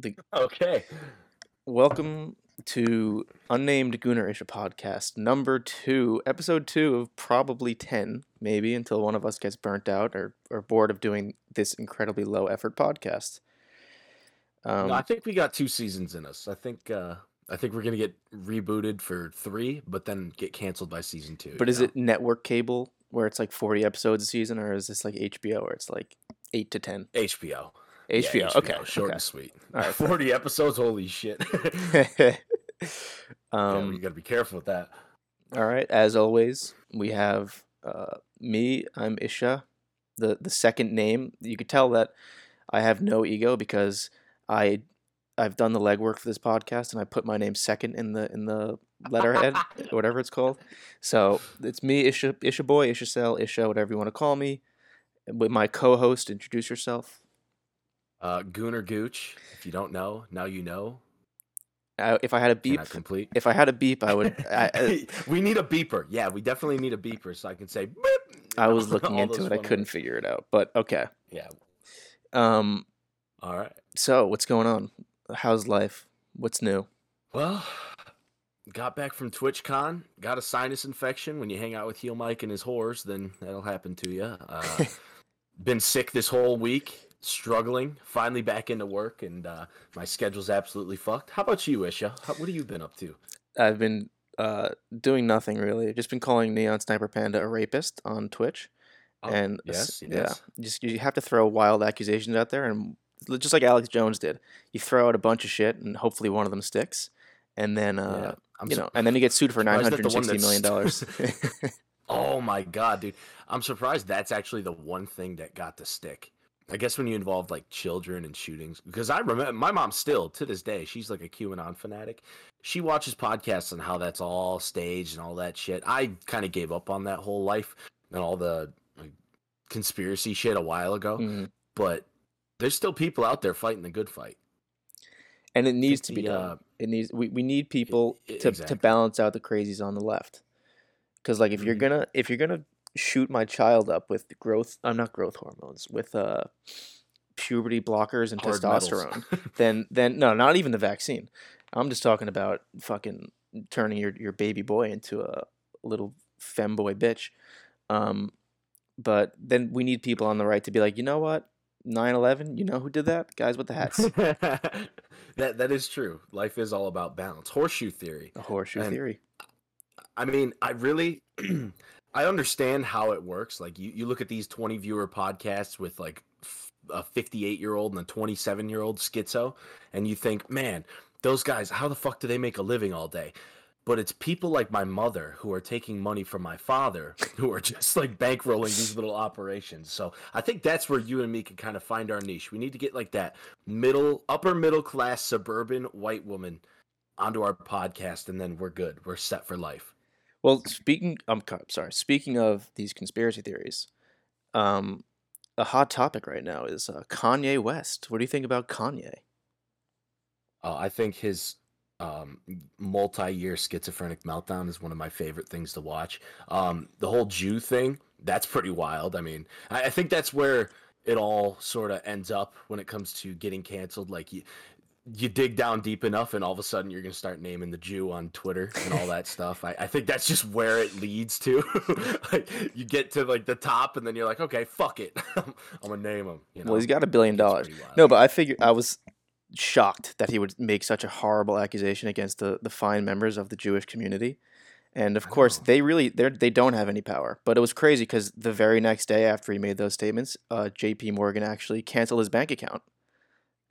the Okay. welcome to Unnamed Gooner Isha podcast number two, episode two of probably ten, maybe until one of us gets burnt out or or bored of doing this incredibly low effort podcast. Um, No, I think we got two seasons in us. I think uh I think we're gonna get rebooted for three, but then get canceled by season two. but is know? it network cable where it's like forty episodes a season, or is this like HBO where it's like eight to ten? HBO? HBO. Yeah, okay. short okay. and sweet. All right, Forty episodes. Holy shit. yeah, um, you gotta be careful with that. All right. As always, we have uh, me. I'm Isha. The the second name. You could tell that I have no ego because I I've done the legwork for this podcast and I put my name second in the in the letterhead, or whatever it's called. So it's me, Isha, Isha boy, Isha Cell, Isha, whatever you want to call me. With my co-host, introduce yourself. Uh, Gooner Gooch. If you don't know, now you know. Uh, if I had a beep, complete. if I had a beep, I would. I, I, we need a beeper. Yeah, we definitely need a beeper so I can say. Beep, I was looking into it. I couldn't words. figure it out, but okay. Yeah. Um. All right. So what's going on? How's life? What's new? Well, got back from TwitchCon. Got a sinus infection. When you hang out with Heel Mike and his whores, then that'll happen to you. Uh, been sick this whole week. Struggling. Finally back into work, and uh, my schedule's absolutely fucked. How about you, Isha? How, what have you been up to? I've been uh, doing nothing really. I've just been calling Neon Sniper Panda a rapist on Twitch, Oh, and yes, yeah, just you have to throw wild accusations out there, and just like Alex Jones did, you throw out a bunch of shit, and hopefully one of them sticks, and then uh, Yeah, I'm you su- know, and then you get sued for nine hundred and sixty million dollars. Oh my god, dude. I'm surprised that's actually the one thing that got to stick. I guess when you involve like children and shootings, because I remember my mom still to this day, she's like a QAnon fanatic. She watches podcasts on how that's all staged and all that shit. I kind of gave up on that whole life and all the like, conspiracy shit a while ago, Mhm. but there's still people out there fighting the good fight. And it needs to be the, done. uh, It needs. We, we need people i- to, exactly. to balance out the crazies on the left. Because like if you're Mhm. gonna if you're gonna shoot my child up with growth, I'm not growth hormones with uh puberty blockers and Hard testosterone, then then no, not even the vaccine. I'm just talking about fucking turning your your baby boy into a little femboy bitch. Um, but then we need people on the right to be like, you know what, 9/11, you know who did that? Guys with the hats, that that is true. Life is all about balance. Horseshoe theory. the horseshoe And- theory. I mean, I really I understand how it works. Like you, you look at these 20 viewer podcasts with like a 58 year old and a 27 year old schizo, and you think, man, those guys, how the fuck do they make a living all day? But it's people like my mother who are taking money from my father who are just like bankrolling these little operations. So I think that's where you and me can kind of find our niche. We need to get like that middle, upper middle class suburban white woman onto our podcast, and then we're good. We're set for life. Well, speaking, I'm sorry. Speaking of these conspiracy theories, um, a hot topic right now is uh, Kanye West. What do you think about Kanye? Uh, I think his um, multi-year schizophrenic meltdown is one of my favorite things to watch. Um, the whole Jew thing, that's pretty wild. I mean, I, I think that's where it all sort of ends up when it comes to getting canceled. Like you, dig down deep enough, and all of a sudden you're gonna start naming the Jew on Twitter and all that stuff. I, I think that's just where it leads to. like you get to like the top, and then you're like, okay, fuck it, I'm gonna name him. You know? Well, he's got a billion dollars. No, but I figured I was shocked that he would make such a horrible accusation against the the fine members of the Jewish community. And of course, they really they they don't have any power. But it was crazy because the very next day after he made those statements, uh, J.P. Morgan actually canceled his bank account,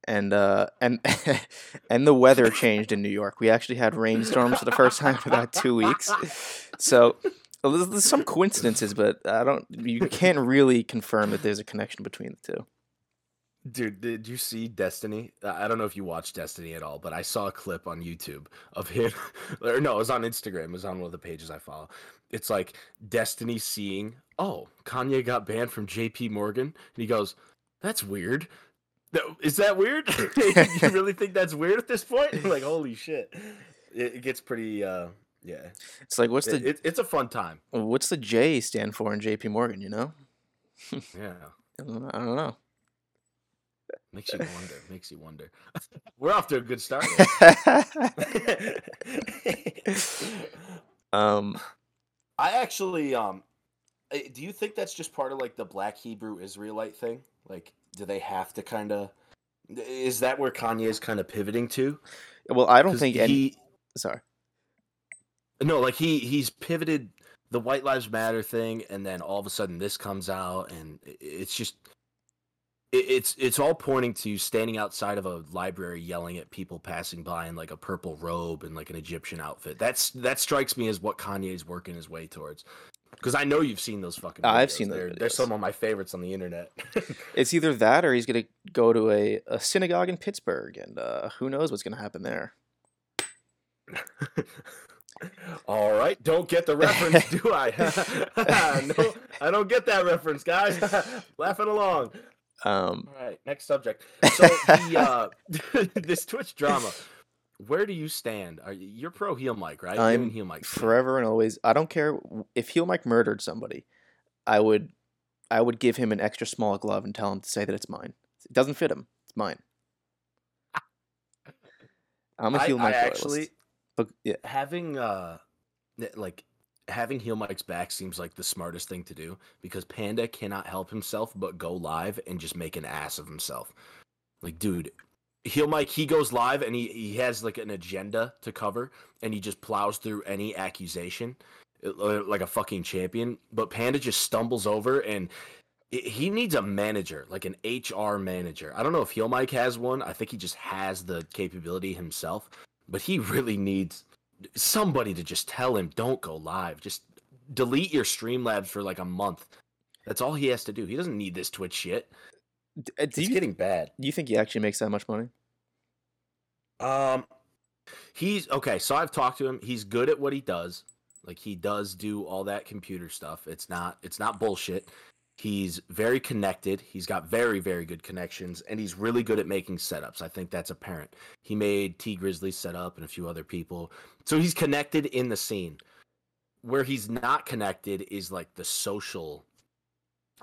and uh, and and the weather changed in New York. We actually had rainstorms for the first time in about two weeks. So there's, there's some coincidences, but I don't. You can't really confirm that there's a connection between the two. Dude, did you see Destiny? I I don't know if you watched Destiny at all, but I saw a clip on YouTube of him. Or no, it was on Instagram. It was on one of the pages I follow. It's like Destiny seeing, oh, Kanye got banned from JP Morgan. And he goes, that's weird. Is that weird? you really think that's weird at this point? like, holy shit. It, it gets pretty, uh, yeah. It's like what's the it- it's a fun time. what's the J stand for in J.P. Morgan? You know, Yeah. I don't know. I don't know. Makes you wonder. Makes you wonder. We're off to a good start. um, I actually, um, do you think that's just part of like the Black Hebrew Israelite thing? Like, do they have to kind of? Is that where Kanye is kind of pivoting to? well, I don't think he. any. Sorry. No, like he he's pivoted the White Lives Matter thing, and then all of a sudden this comes out, and it's just it's it's all pointing to standing outside of a library yelling at people passing by in like a purple robe and like an Egyptian outfit. That's that strikes me as what Kanye's working his way towards. Because I know you've seen those fucking. I've seen those They're, they're some of my favorites on the internet. It's either that or he's gonna go to a, a synagogue in Pittsburgh, and uh, who knows what's gonna happen there. All right, don't get the reference, do I? no, I don't get that reference, guys. Laughing along. Um, All right, next subject. So the uh, this Twitch drama. Where do you stand? Are you, you're pro heel Mike, right? I'm heel Mike. forever and always. I don't care if Heel Mike murdered somebody. I would, I would give him an extra small glove and tell him to say that it's mine. It doesn't fit him. It's mine. I'm a Heel I Mike actually loyalist. But yeah, having uh like having heel Mike's back seems like the smartest thing to do because Panda cannot help himself but go live and just make an ass of himself. Like, dude, heel Mike he goes live and he he has like an agenda to cover and he just plows through any accusation uh, like a fucking champion. But Panda just stumbles over and he needs a manager, like an HR manager. I don't know if Heel Mike has one. I think he just has the capability himself, but he really needs somebody to just tell him don't go live. Just delete your Streamlabs for like a month. That's all he has to do. He doesn't need this Twitch shit. D- uh, do It's you getting bad. do you think he actually makes that much money? Um, he's okay. So I've talked to him. He's good at what he does. Like he does do all that computer stuff. It's not. It's not bullshit. He's very connected. He's got very very good connections, and he's really good at making setups. I think that's apparent. He made T Grizzly set up and a few other people. So he's connected in the scene. Where he's not connected is like the social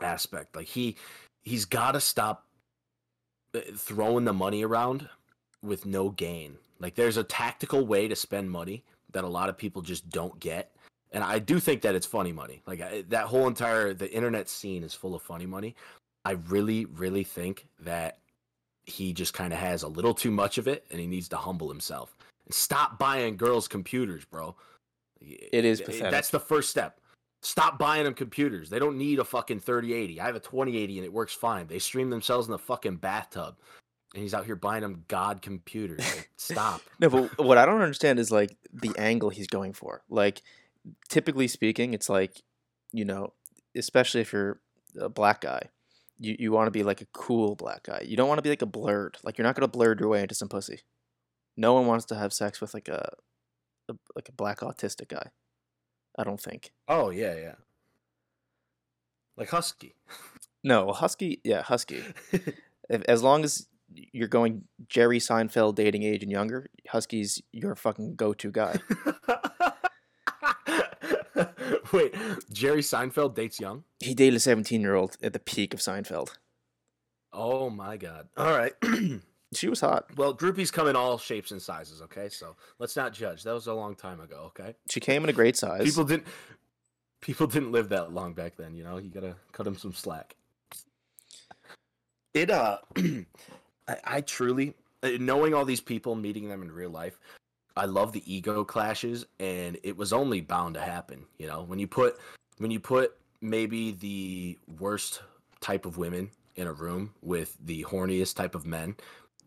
aspect. Like he he's got to stop uh, throwing the money around with no gain. Like there's a tactical way to spend money that a lot of people just don't get. And I do think that it's funny money. Like I, that whole entire the internet scene is full of funny money. I really really think that he just kind of has a little too much of it and he needs to humble himself and stop buying girls computers, bro. It is pathetic. That's the first step. Stop buying them computers. They don't need a fucking 3080. I have a 2080 and it works fine. They stream themselves in the fucking bathtub. And he's out here buying them god computers. Like, stop. No, but what I don't understand is like the angle he's going for. Like, typically speaking, it's like, you know, especially if you're a black guy, you, you want to be like a cool black guy. You don't want to be like a blurred. Like, you're not gonna blurred your way into some pussy. No one wants to have sex with like a, a like a black autistic guy. I don't think. Oh, yeah, yeah. Like Husky. No, husky. Yeah, husky. As long as you're going Jerry Seinfeld dating age and younger, husky's your fucking go-to guy. Wait, Jerry Seinfeld dates young? He dated a 17 year old at the peak of Seinfeld. Oh my god. All right. She was hot. well, groupies come in all shapes and sizes, okay? So let's not judge. That was a long time ago, okay? She came in a great size. People didn't people didn't live that long back then, you know? You gotta cut them some slack. It uh I, I truly uh, knowing all these people, meeting them in real life, I love the ego clashes and it was only bound to happen, you know? When you put when you put maybe the worst type of women in a room with the horniest type of men,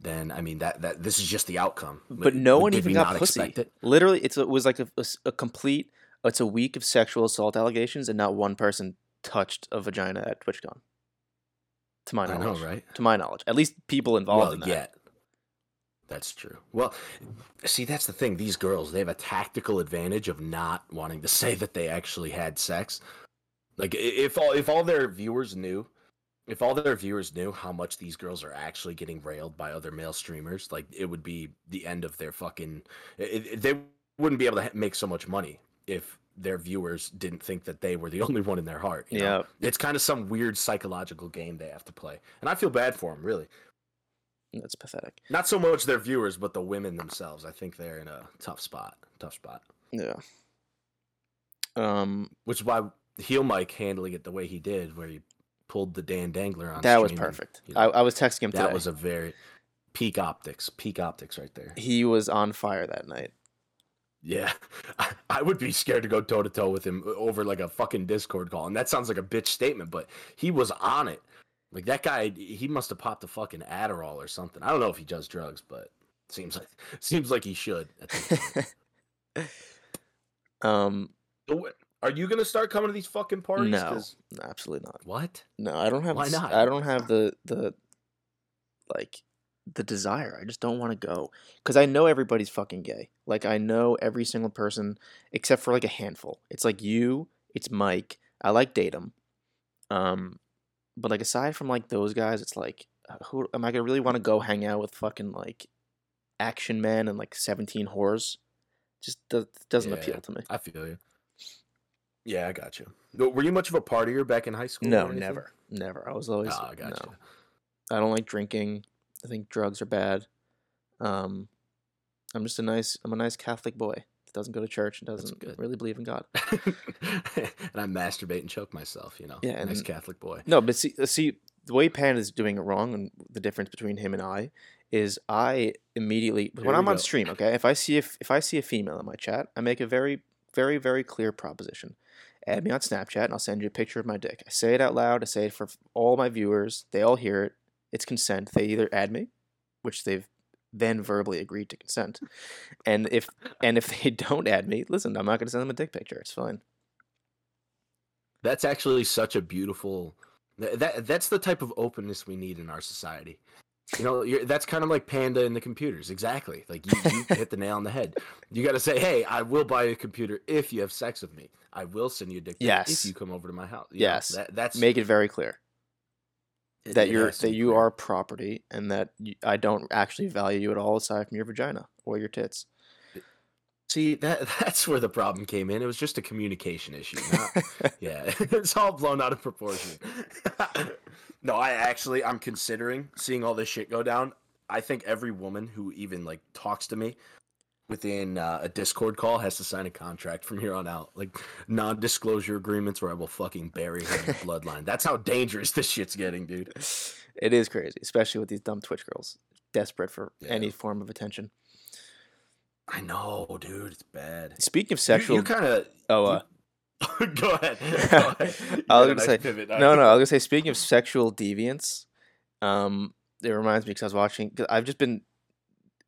then I mean that that this is just the outcome. but no Did one even got pussy. it? Literally, it's, it was like a complete. It's a week of sexual assault allegations, and not one person touched a vagina at TwitchCon. To my I knowledge, know, right? To my knowledge, at least people involved well, in that. yeah. That's true. Well, see, that's the thing. These girls, they have a tactical advantage of not wanting to say that they actually had sex. Like, if all if all their viewers knew, if all their viewers knew how much these girls are actually getting railed by other male streamers, like it would be the end of their fucking. It, it- they wouldn't be able to make so much money if their viewers didn't think that they were the only one in their heart. you know? Yeah. it's kind of some weird psychological game they have to play, and I feel bad for them, really. That's pathetic. Not so much their viewers, but the women themselves. I think they're in a tough spot. Tough spot. Yeah. Um, Which is why heel Mike handling it the way he did, where he pulled the Dan Dangler on. that was perfect. you I, know, I was texting him that today. was a very peak optics. Peak optics right there. he was on fire that night. Yeah, I, I would be scared to go toe to toe with him over like a fucking Discord call, and that sounds like a bitch statement, but he was on it. Like that guy, he must have popped a fucking Adderall or something. I don't know if he does drugs, but seems like seems like he should. At this point. um, Are you gonna start coming to these fucking parties? no, 'Cause- no, absolutely not. What? No, I don't have. Why s- not? I don't have the the like the desire. I just don't want to go because I know everybody's fucking gay. Like I know every single person except for like a handful. It's like you. It's Mike. I like Datum. Um, but like aside from like those guys, it's like uh, who am I gonna really want to go hang out with? Fucking like action men and like seventeen whores. Just do- doesn't Yeah. appeal to me. I feel you. Yeah, I got you. Were you much of a partier back in high school? No, never, never. I was always Oh, I got no. you. I don't like drinking. I think drugs are bad. Um, I'm just a nice. I'm a nice Catholic boy that doesn't go to church and doesn't really believe in God. and I masturbate and choke myself. You know, Yeah, nice and- Catholic boy. No, but see, uh, see, the way Pan is doing it wrong, and the difference between him and I is I immediately Here when I'm on stream, okay, if I see if if I see a female in my chat, I make a very very very clear proposition. Add me on Snapchat, and I'll send you a picture of my dick. I say it out loud. I say it for all my viewers. They all hear it. It's consent. They either add me, which they've then verbally agreed to consent, and if and if they don't add me, listen, I'm not going to send them a dick picture. It's fine. That's actually such a beautiful. That that's the type of openness we need in our society. You know, you're, that's kind of like Panda in the computers. Exactly. Like you, you hit the nail on the head. You got to say, "Hey, I will buy a computer if you have sex with me. I will send you a dick Yes. if you come over to my house." You know, Yes. that, that's Make it very clear. it- that you're that you clear. are property and that you, I don't actually value you at all aside from your vagina or your tits. See that that's where the problem came in. It was just a communication issue. Not, yeah, it's all blown out of proportion. no, I actually I'm considering seeing all this shit go down. I think every woman who even like talks to me within uh, a Discord call has to sign a contract from here on out, like non-disclosure agreements where I will fucking bury her in the bloodline. That's how dangerous this shit's getting, dude. it is crazy, especially with these dumb Twitch girls desperate for Yeah. any form of attention. I know, dude. It's bad. Speaking of sexual, you, kind of. oh, uh, go ahead. Go ahead. I was gonna nice say pivot. no, no. I was gonna say speaking of sexual deviance, um, it reminds me because I was watching. Cause I've just been,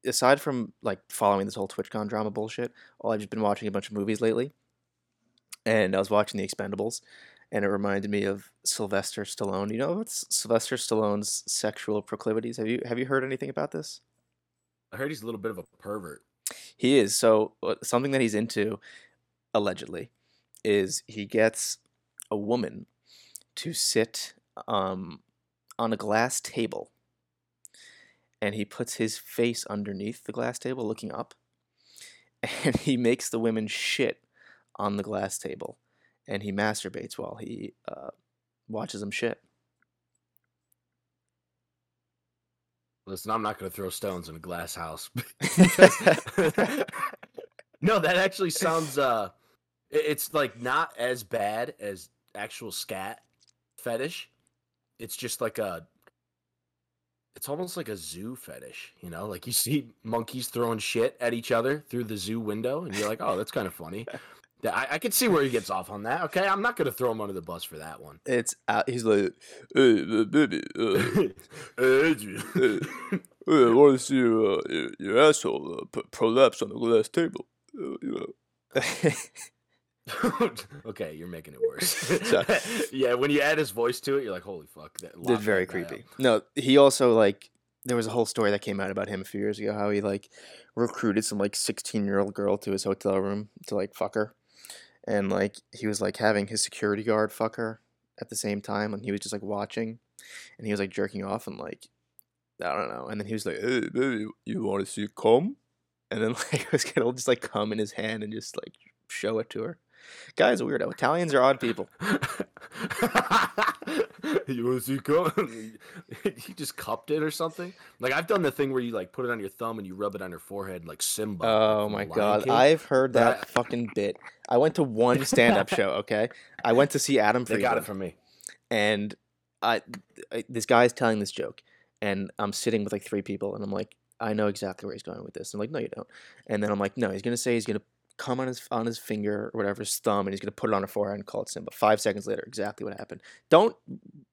aside from like following this whole TwitchCon drama bullshit, all I've just been watching a bunch of movies lately, and I was watching The Expendables, and it reminded me of Sylvester Stallone. You know what's Sylvester Stallone's sexual proclivities? Have you have you heard anything about this? I heard he's a little bit of a pervert. He is. So uh, something that he's into, allegedly, is he gets a woman to sit um, on a glass table, and he puts his face underneath the glass table, looking up, and he makes the women shit on the glass table, and he masturbates while he uh, watches them shit. Listen, I'm not going to throw stones in a glass house. no, that actually sounds. uh It's like not as bad as actual scat fetish. It's just like a. It's almost like a zoo fetish, you know. Like you see monkeys throwing shit at each other through the zoo window, and you're like, "Oh, that's kind of funny." Yeah, I, I can see where he gets off on that. Okay, I'm not to throw him under the bus for that one. It's uh, he's like, hey, uh, baby, uh, Adrian. Hey, I want to see your, uh, your, your asshole uh, p- prolapse on the glass table. Uh, you know. okay, you're making it worse. Yeah, when you add his voice to it, you're like, holy fuck. That Did very that creepy. No, he also like there was a whole story that came out about him a few years ago how he like recruited some like 16 year old girl to his hotel room to like fuck her, and like he was like having his security guard fuck her at the same time, and he was just like watching, and he was like jerking off and like I don't know, and then he was like, "Hey, baby, you want to see cum?" And then like was gonna just like come in his hand and just like show it to her. Guy's a weirdo. Italians are odd people. you want to see cum? he just cupped it or something. Like I've done the thing where you like put it on your thumb and you rub it on your forehead like Simba. Oh my god, King. I've heard that fucking bit. I went to one stand-up show. Okay, I went to see Adam They got it from me. and I, I this guy's telling this joke, and I'm sitting with like three people, and I'm like, I know exactly where he's going with this. I'm like, no, you don't. And then I'm like, no, he's gonna say he's gonna come on his on his finger or whatever, his thumb, and he's gonna put it on her forehead and call it Simba. Five seconds later, exactly what happened. Don't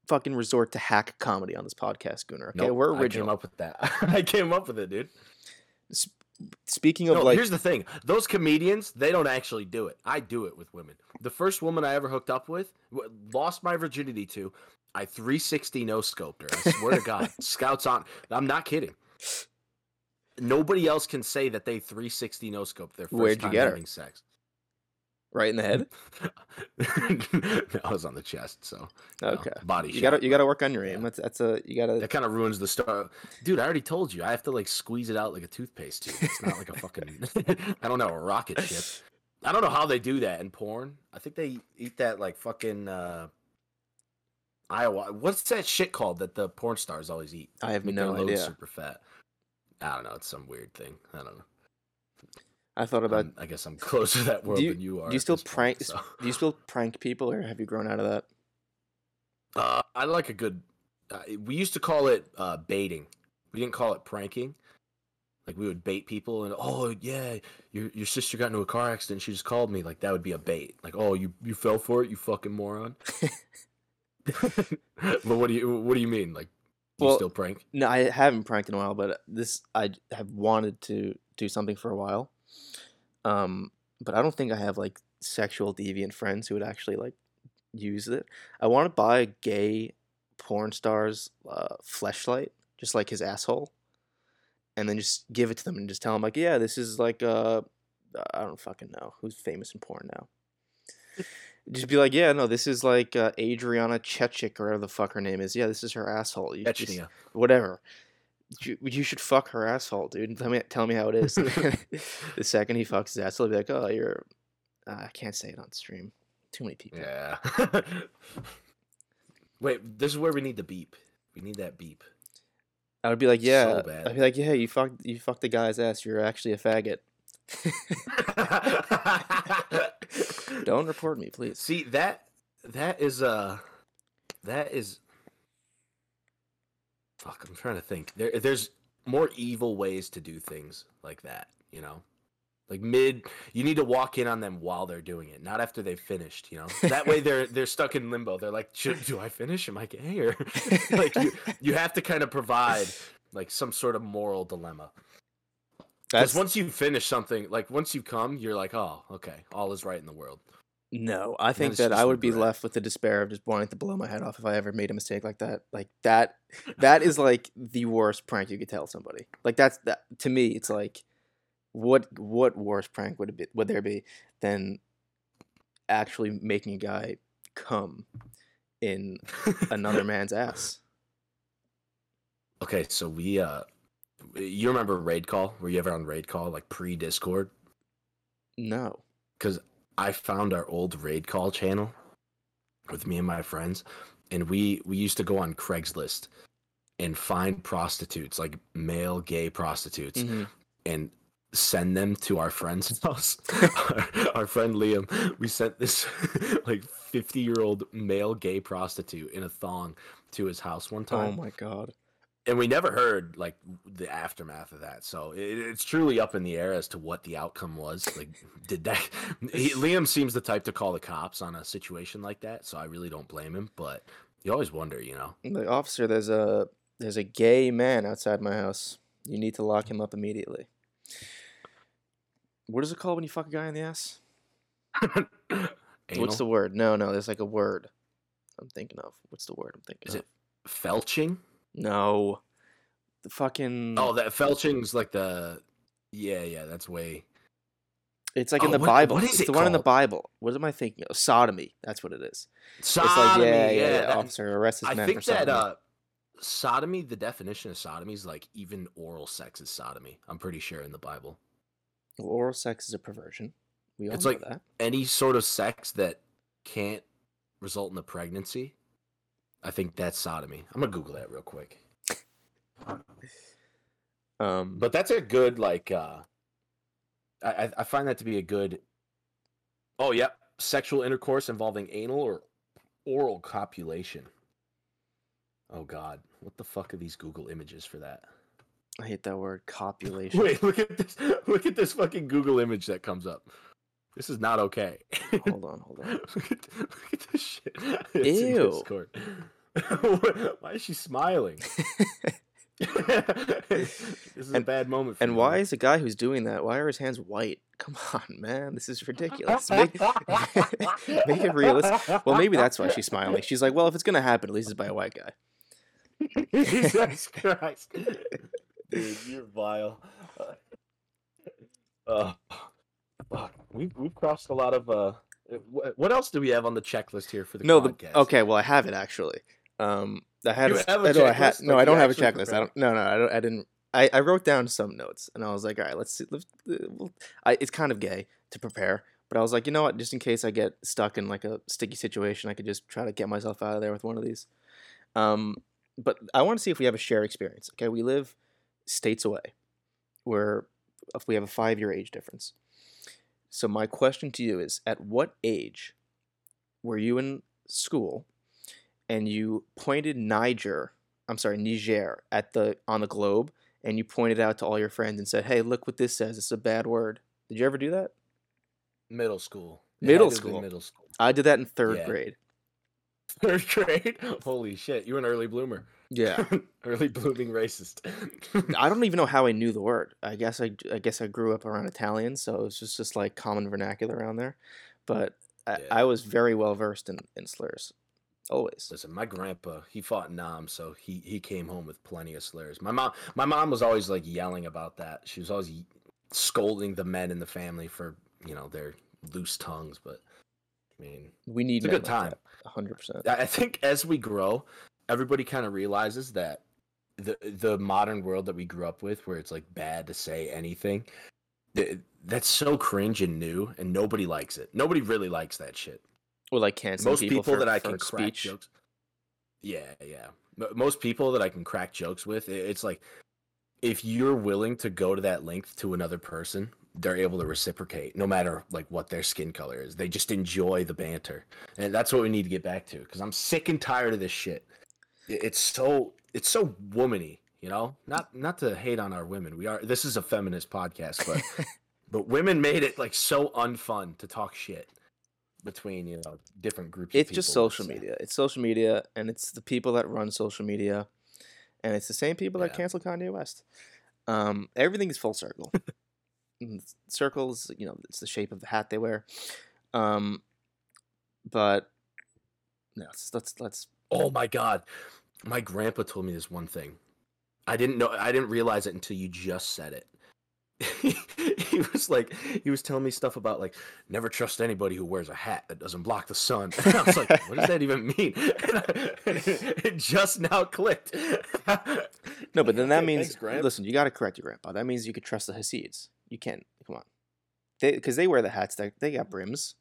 fucking resort to hack comedy on this podcast, Gunnar. Okay, Nope, we're original. I came up with that. I came up with it, dude. Speaking of No, like, here's the thing: those comedians, they don't actually do it. I do it with women. The first woman I ever hooked up with, lost my virginity to, I 360 no scoped her. I swear to God, scouts on. I'm not kidding. Nobody else can say that they 360 no scope their 1st Where'd you time get her? sex. right in the head. I was on the chest, so you know, Okay, body. you shot, gotta you gotta work on your yeah. aim. That's that's a you gotta. That kind of ruins the star. Dude, I already told you. I have to like squeeze it out like a toothpaste tube. It's not like a fucking. I don't know a rocket ship. I don't know how they do that in porn. I think they eat that like fucking uh Iowa. What's that shit called that the porn stars always eat? I have Make no idea. super fat. I don't know. It's some weird thing. I don't know. I thought about. I'm- I guess I'm closer to that world you- than you are. do you still this point, prank? so. Do you still prank people, or have you grown out of that? Uh, I like a good. Uh, we used to call it uh, baiting. We didn't call it pranking. Like we would bait people, and oh yeah, your your sister got into a car accident. She just called me. Like that would be a bait. Like oh you you fell for it, you fucking moron. but what do you what do you mean? Like you Well, still prank? No, I haven't pranked in a while, but this I have wanted to do something for a while. Um, but I don't think I have like sexual deviant friends who would actually like use it. I want to buy a gay porn star's uh, fleshlight, just like his asshole, and then just give it to them and just tell them like, yeah, this is like uh, I don't fucking know who's famous in porn now. Just be like, yeah, no, this is like uh, Adriana Chechik or whatever the fuck her name is. Yeah, this is her asshole. You just- Chechnya. whatever. You, you should fuck her asshole, dude. Tell me, tell me how it is. the second he fucks his asshole, he'll be like, "Oh, you're." Uh, I can't say it on stream. Too many people. Yeah. Wait, this is where we need the beep. We need that beep. I would be like, "Yeah." bad. I'd be like, "Yeah, you fucked, you fucked the guy's ass. You're actually a faggot." Don't report me, please. See that that is uh that is fuck, I'm trying to think. There there's more evil ways to do things like that, you know? Like mid you need to walk in on them while they're doing it, not after they've finished, you know? That way they're they're stuck in limbo. They're like, do I finish? Am I gay? Or like you, you have to kind of provide like some sort of moral dilemma. Because once you finish something, like once you come, you're like, oh, okay, all is right in the world. no. I think that I would be left with the despair of just wanting to blow my head off if I ever made a mistake like that. Like that. That is like the worst prank you could tell somebody. Like that's that to me. It's like, what what worse prank would it be? Would there be than actually making a guy come in another man's ass? Okay, so we uh you remember RaidCall? Were you ever on RaidCall like pre Discord? No. Cuz I found our old RaidCall channel with me and my friends and we we used to go on Craigslist and find prostitutes, like male gay prostitutes Mhm. and send them to our friend's house. our, our friend Liam, we sent this like 50 year old male gay prostitute in a thong to his house one time Oh my god. And we never heard like the aftermath of that so it, it's truly up in the air as to what the outcome was like did that he, liam seems the type to call the cops on a situation like that so i really don't blame him but you always wonder you know The officer, there's a there's a gay man outside my house. You need to lock him up immediately. What is it called when you fuck a guy in the ass? What's the word? No, no, there's like a word I'm thinking of. What's the word I'm thinking Is of? it felching No. The fucking oh that felching's like the yeah yeah that's way It's like in Oh, the what- Bible. what is it's it the one in the? Bible. What am I thinking of? Sodomy. That's what it is. sodomy it's like yeah, yeah, yeah. that- officer arrest this i man think for that sodomy. uh sodomy the definition of sodomy is like even oral sex is sodomy i'm pretty sure in the bible Well, oral sex is a perversion. We all It's know like- that. Any sort of sex that can't result in a pregnancy, I think that's sodomy. I'm gonna Google that real quick. Um, But that's a good like. uh I I- find that to be a good. Oh yep, sexual intercourse involving anal or oral copulation. Oh God, what the fuck are these Google images for that? I hate that word copulation. Wait, look at this! Look at this fucking Google image that comes up. This is not okay. Hold on, hold on. look, at, look at this shit. It's in Ew. Discord. why is she smiling? this is a bad moment. For And me. why is the guy who's doing that? Why are his hands white? Come on, man, this is ridiculous. Make, make it realistic. Well, maybe that's why she's smiling. She's like, well, if it's gonna happen, at least it's by a white guy. Jesus Christ, dude, you're vile. Uh, fuck. We've we've crossed a lot of. Uh, what else do we have on the checklist here for the no, the, podcast? okay, well, I have it actually. Um, I had. A- have a I know I had- no, I don't have a checklist. I don't. No, no, I don't. I didn't. I, I wrote down some notes, and I was like, all right, let's see. Let's, we'll, I, it's kind of gay to prepare, but I was like, you know what? Just in case I get stuck in like a sticky situation, I could just try to get myself out of there with one of these. Um, but I want to see if we have a shared experience. Okay, we live states away, where if we have a five year age difference. So my question to you is: At what age were you in school, and you pointed Niger? I'm sorry, Niger at the on the globe, and you pointed out to all your friends and said, "Hey, look what this says. It's a bad word." Did you ever do that? middle school. It Middle had to have been school. Middle school. I did that in third Yeah. grade. Third grade. Holy shit! You're an early bloomer. Yeah. early blooming racist. I don't even know how I knew the word. I guess I, I guess I grew up around Italian, so it was just, just like common vernacular around there. But I, Yeah. I was very well versed in, in slurs, always. Listen, my grandpa, he fought in Nam, so he he came home with plenty of slurs. My mom, my mom was always like yelling about that. She was always scolding the men in the family for you know their loose tongues. But I mean, We need it's a good like time. hundred percent. I think as we grow, everybody kind of realizes that the the modern world that we grew up with, where it's like bad to say anything, th- that's so cringe and new, and nobody likes it. Nobody really likes that shit. Well, like canceling Most people, for, that I can crack speech. jokes. Yeah, yeah. Most people that I can crack jokes with, it's like if you're willing to go to that length to another person, they're able to reciprocate, no matter like what their skin color is. They just enjoy the banter, and that's what we need to get back to. Because I'm sick and tired of this shit. It's so it's so womany, you know. Not not to hate on our women. We are. This is a feminist podcast, but but women made it like so unfun to talk shit between you know different groups. it's just social say. media. It's social media, and it's the people that run social media, and it's the same people that cancel Kanye West. Um, everything is full circle. Circles, you know, it's the shape of the hat they wear. Um, but no, let's let's, let's Oh my god. My grandpa told me this one thing. I didn't know I didn't realize it until you just said it. he was like he was telling me stuff about like never trust anybody who wears a hat that doesn't block the sun. And I was like, what does that even mean? And I- it just now clicked. no, but then that means thanks, listen, you got to correct your grandpa. That means you could trust the Hasids. You can't. Come on, they because they wear the hats. They they got brims.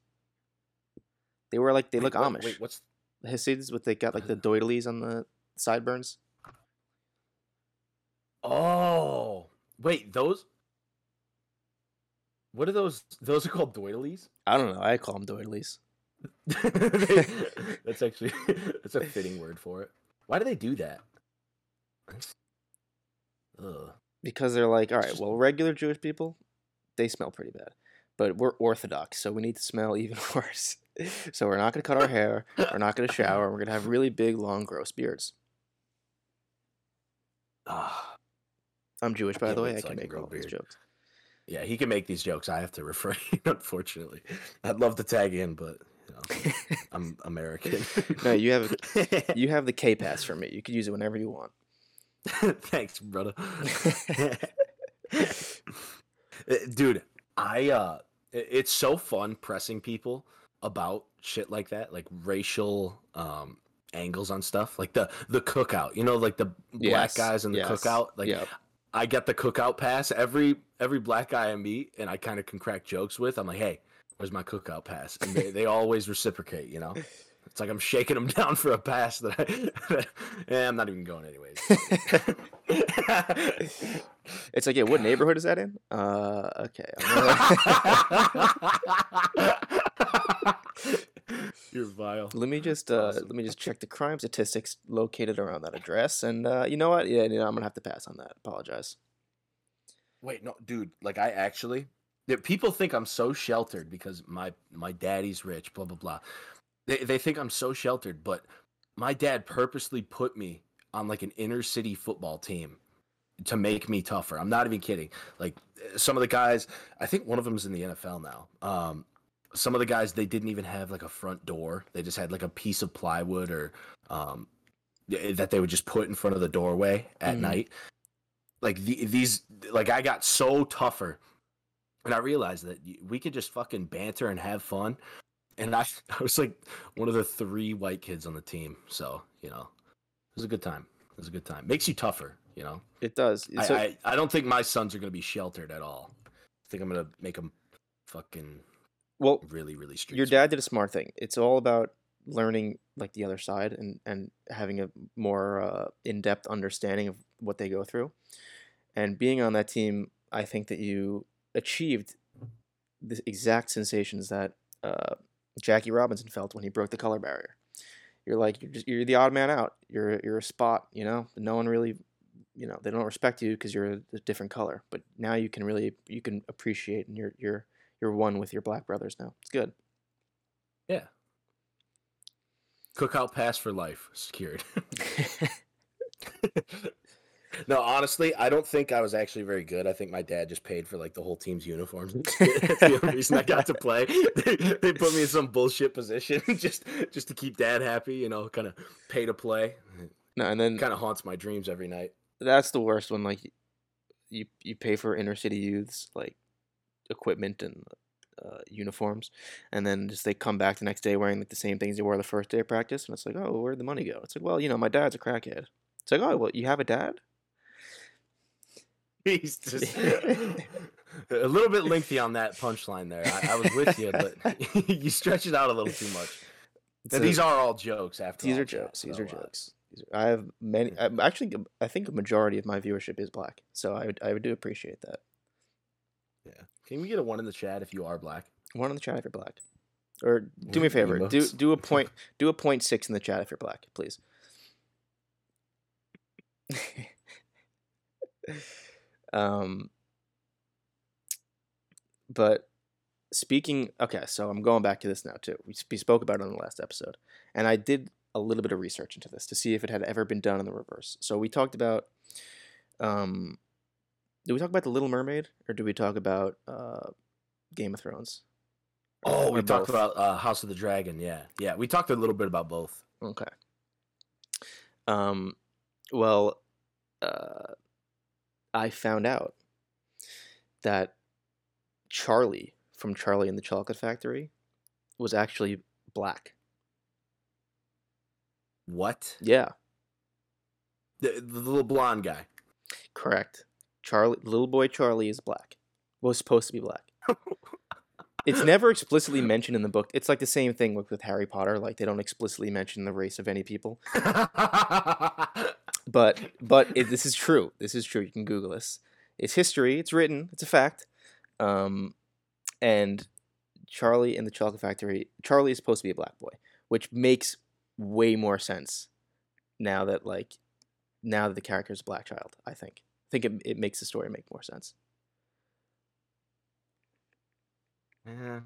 They wear like they Wait, look what- Amish. Wait, what's The Hasids, what they got like the doilies on the sideburns. Oh wait, those what are those? Those are called doilies? I don't know. I call them doilies that's actually that's a fitting word for it. Why do they do that? Ugh. because they're like, all right, well, regular Jewish people, they smell pretty bad, but we're Orthodox, so we need to smell even worse. So we're not gonna cut our hair. We're not gonna shower. We're gonna have really big, long, gross beards. Ah, I'm Jewish, by the way. I can make all these jokes. yeah, he can make these jokes. I have to refrain, unfortunately. I'd love to tag in, but you know, I'm American. No, you have You have the K pass for me. You could use it whenever you want. Thanks, brother. Uh, Dude, I uh it's so fun pressing people about shit like that, like racial um angles on stuff. Like the the cookout. You know, like the black Yes, guys in the yes, cookout. Like Yep. I get the cookout pass every every black guy I meet and I kind of can crack jokes with. I'm like, "Hey, Where's my cookout pass? And they, they always reciprocate, you know? It's like I'm shaking them down for a pass that I. yeah, I'm not even going anyways. It's like, yeah, what neighborhood is that in? Uh, okay. You're vile. let me just uh, Awesome. let me just check the crime statistics located around that address, and uh, you know what? Yeah, you know, I'm gonna have to pass on that. Apologize. Wait, no, dude. Like I actually, people think I'm so sheltered because my my daddy's rich. Blah blah blah. They they think I'm so sheltered, but my dad purposely put me on like an inner city football team to make me tougher. I'm not even kidding. Like some of the guys, I think one of them is in the NFL now. Um, some of the guys they didn't even have like a front door. They just had like a piece of plywood or um, that they would just put in front of the doorway at Mhm. night. Like the, these, like I got so tougher, and I realized that we could just fucking banter and have fun. And I, I was like one of the three white kids on the team, so you know, it was a good time. It was a good time. Makes you tougher, you know. It does. I, So, I, I don't think my sons are gonna be sheltered at all. I think I'm gonna make them fucking well, really, really street. your smart. dad did a smart thing. It's all about learning like the other side and and having a more uh, in-depth understanding of what they go through. And being on that team, I think that you achieved the exact sensations that uh, Jackie Robinson felt when he broke the color barrier. You're like you're just you're the odd man out. You're you're a spot, you know. No one really, you know, they don't respect you because you're a, a different color. But now you can really you can appreciate and you're you're you're one with your black brothers now. It's good. Yeah. Cookout pass for life secured. no, honestly, I don't think I was actually very good. I think my dad just paid for like the whole team's uniforms. That's the only reason I got to play. They, they put me in some bullshit position just just to keep dad happy. You know, kind of pay to play. no, and then Kind of haunts my dreams every night. that's the worst one. Like you you pay for inner city youths like equipment and uh, uniforms, and then just they come back the next day wearing like the same things they wore the first day of practice, and it's like, oh, where'd the money go? It's like, well, you know, my dad's a crackhead. It's like, oh, well, you have a dad? He's just a little bit lengthy on that punchline there. I, I was with you, but you stretch it out a little too much. A- these are all jokes. After these all, are jokes. These are uh, jokes. I have many. I'm actually, I think a majority of my viewership is black, so I would, I would do appreciate that. yeah. Can we get a one in the chat if you are black? One in the chat if you're black, or do me a favor, do emotes. do a point, do a point six in the chat if you're black, please. um, but speaking, okay, so I'm going back to this now too. We, we spoke about it on the last episode, and I did a little bit of research into this to see if it had ever been done in the reverse. So we talked about, um, did we talk about the Little Mermaid, or do we talk about uh, Game of Thrones? Or- Oh, we or talked about uh, House of the Dragon. Yeah, yeah. We talked a little bit about both. Okay. Um, well, uh, I found out that Charlie from Charlie and the Chocolate Factory was actually black. What? Yeah, The, the little blonde guy. correct. Charlie, little boy Charlie is black. Was supposed to be black. It's never explicitly mentioned in the book. It's like the same thing with, with Harry Potter. Like they don't explicitly mention the race of any people. but but it, this is true. This is true. You can Google this. It's history. It's written. It's a fact. Um, and Charlie and the Chocolate Factory. Charlie is supposed to be a black boy, which makes way more sense now that like now that the character is a black child. I think. I think it, it makes the story make more sense. Yeah.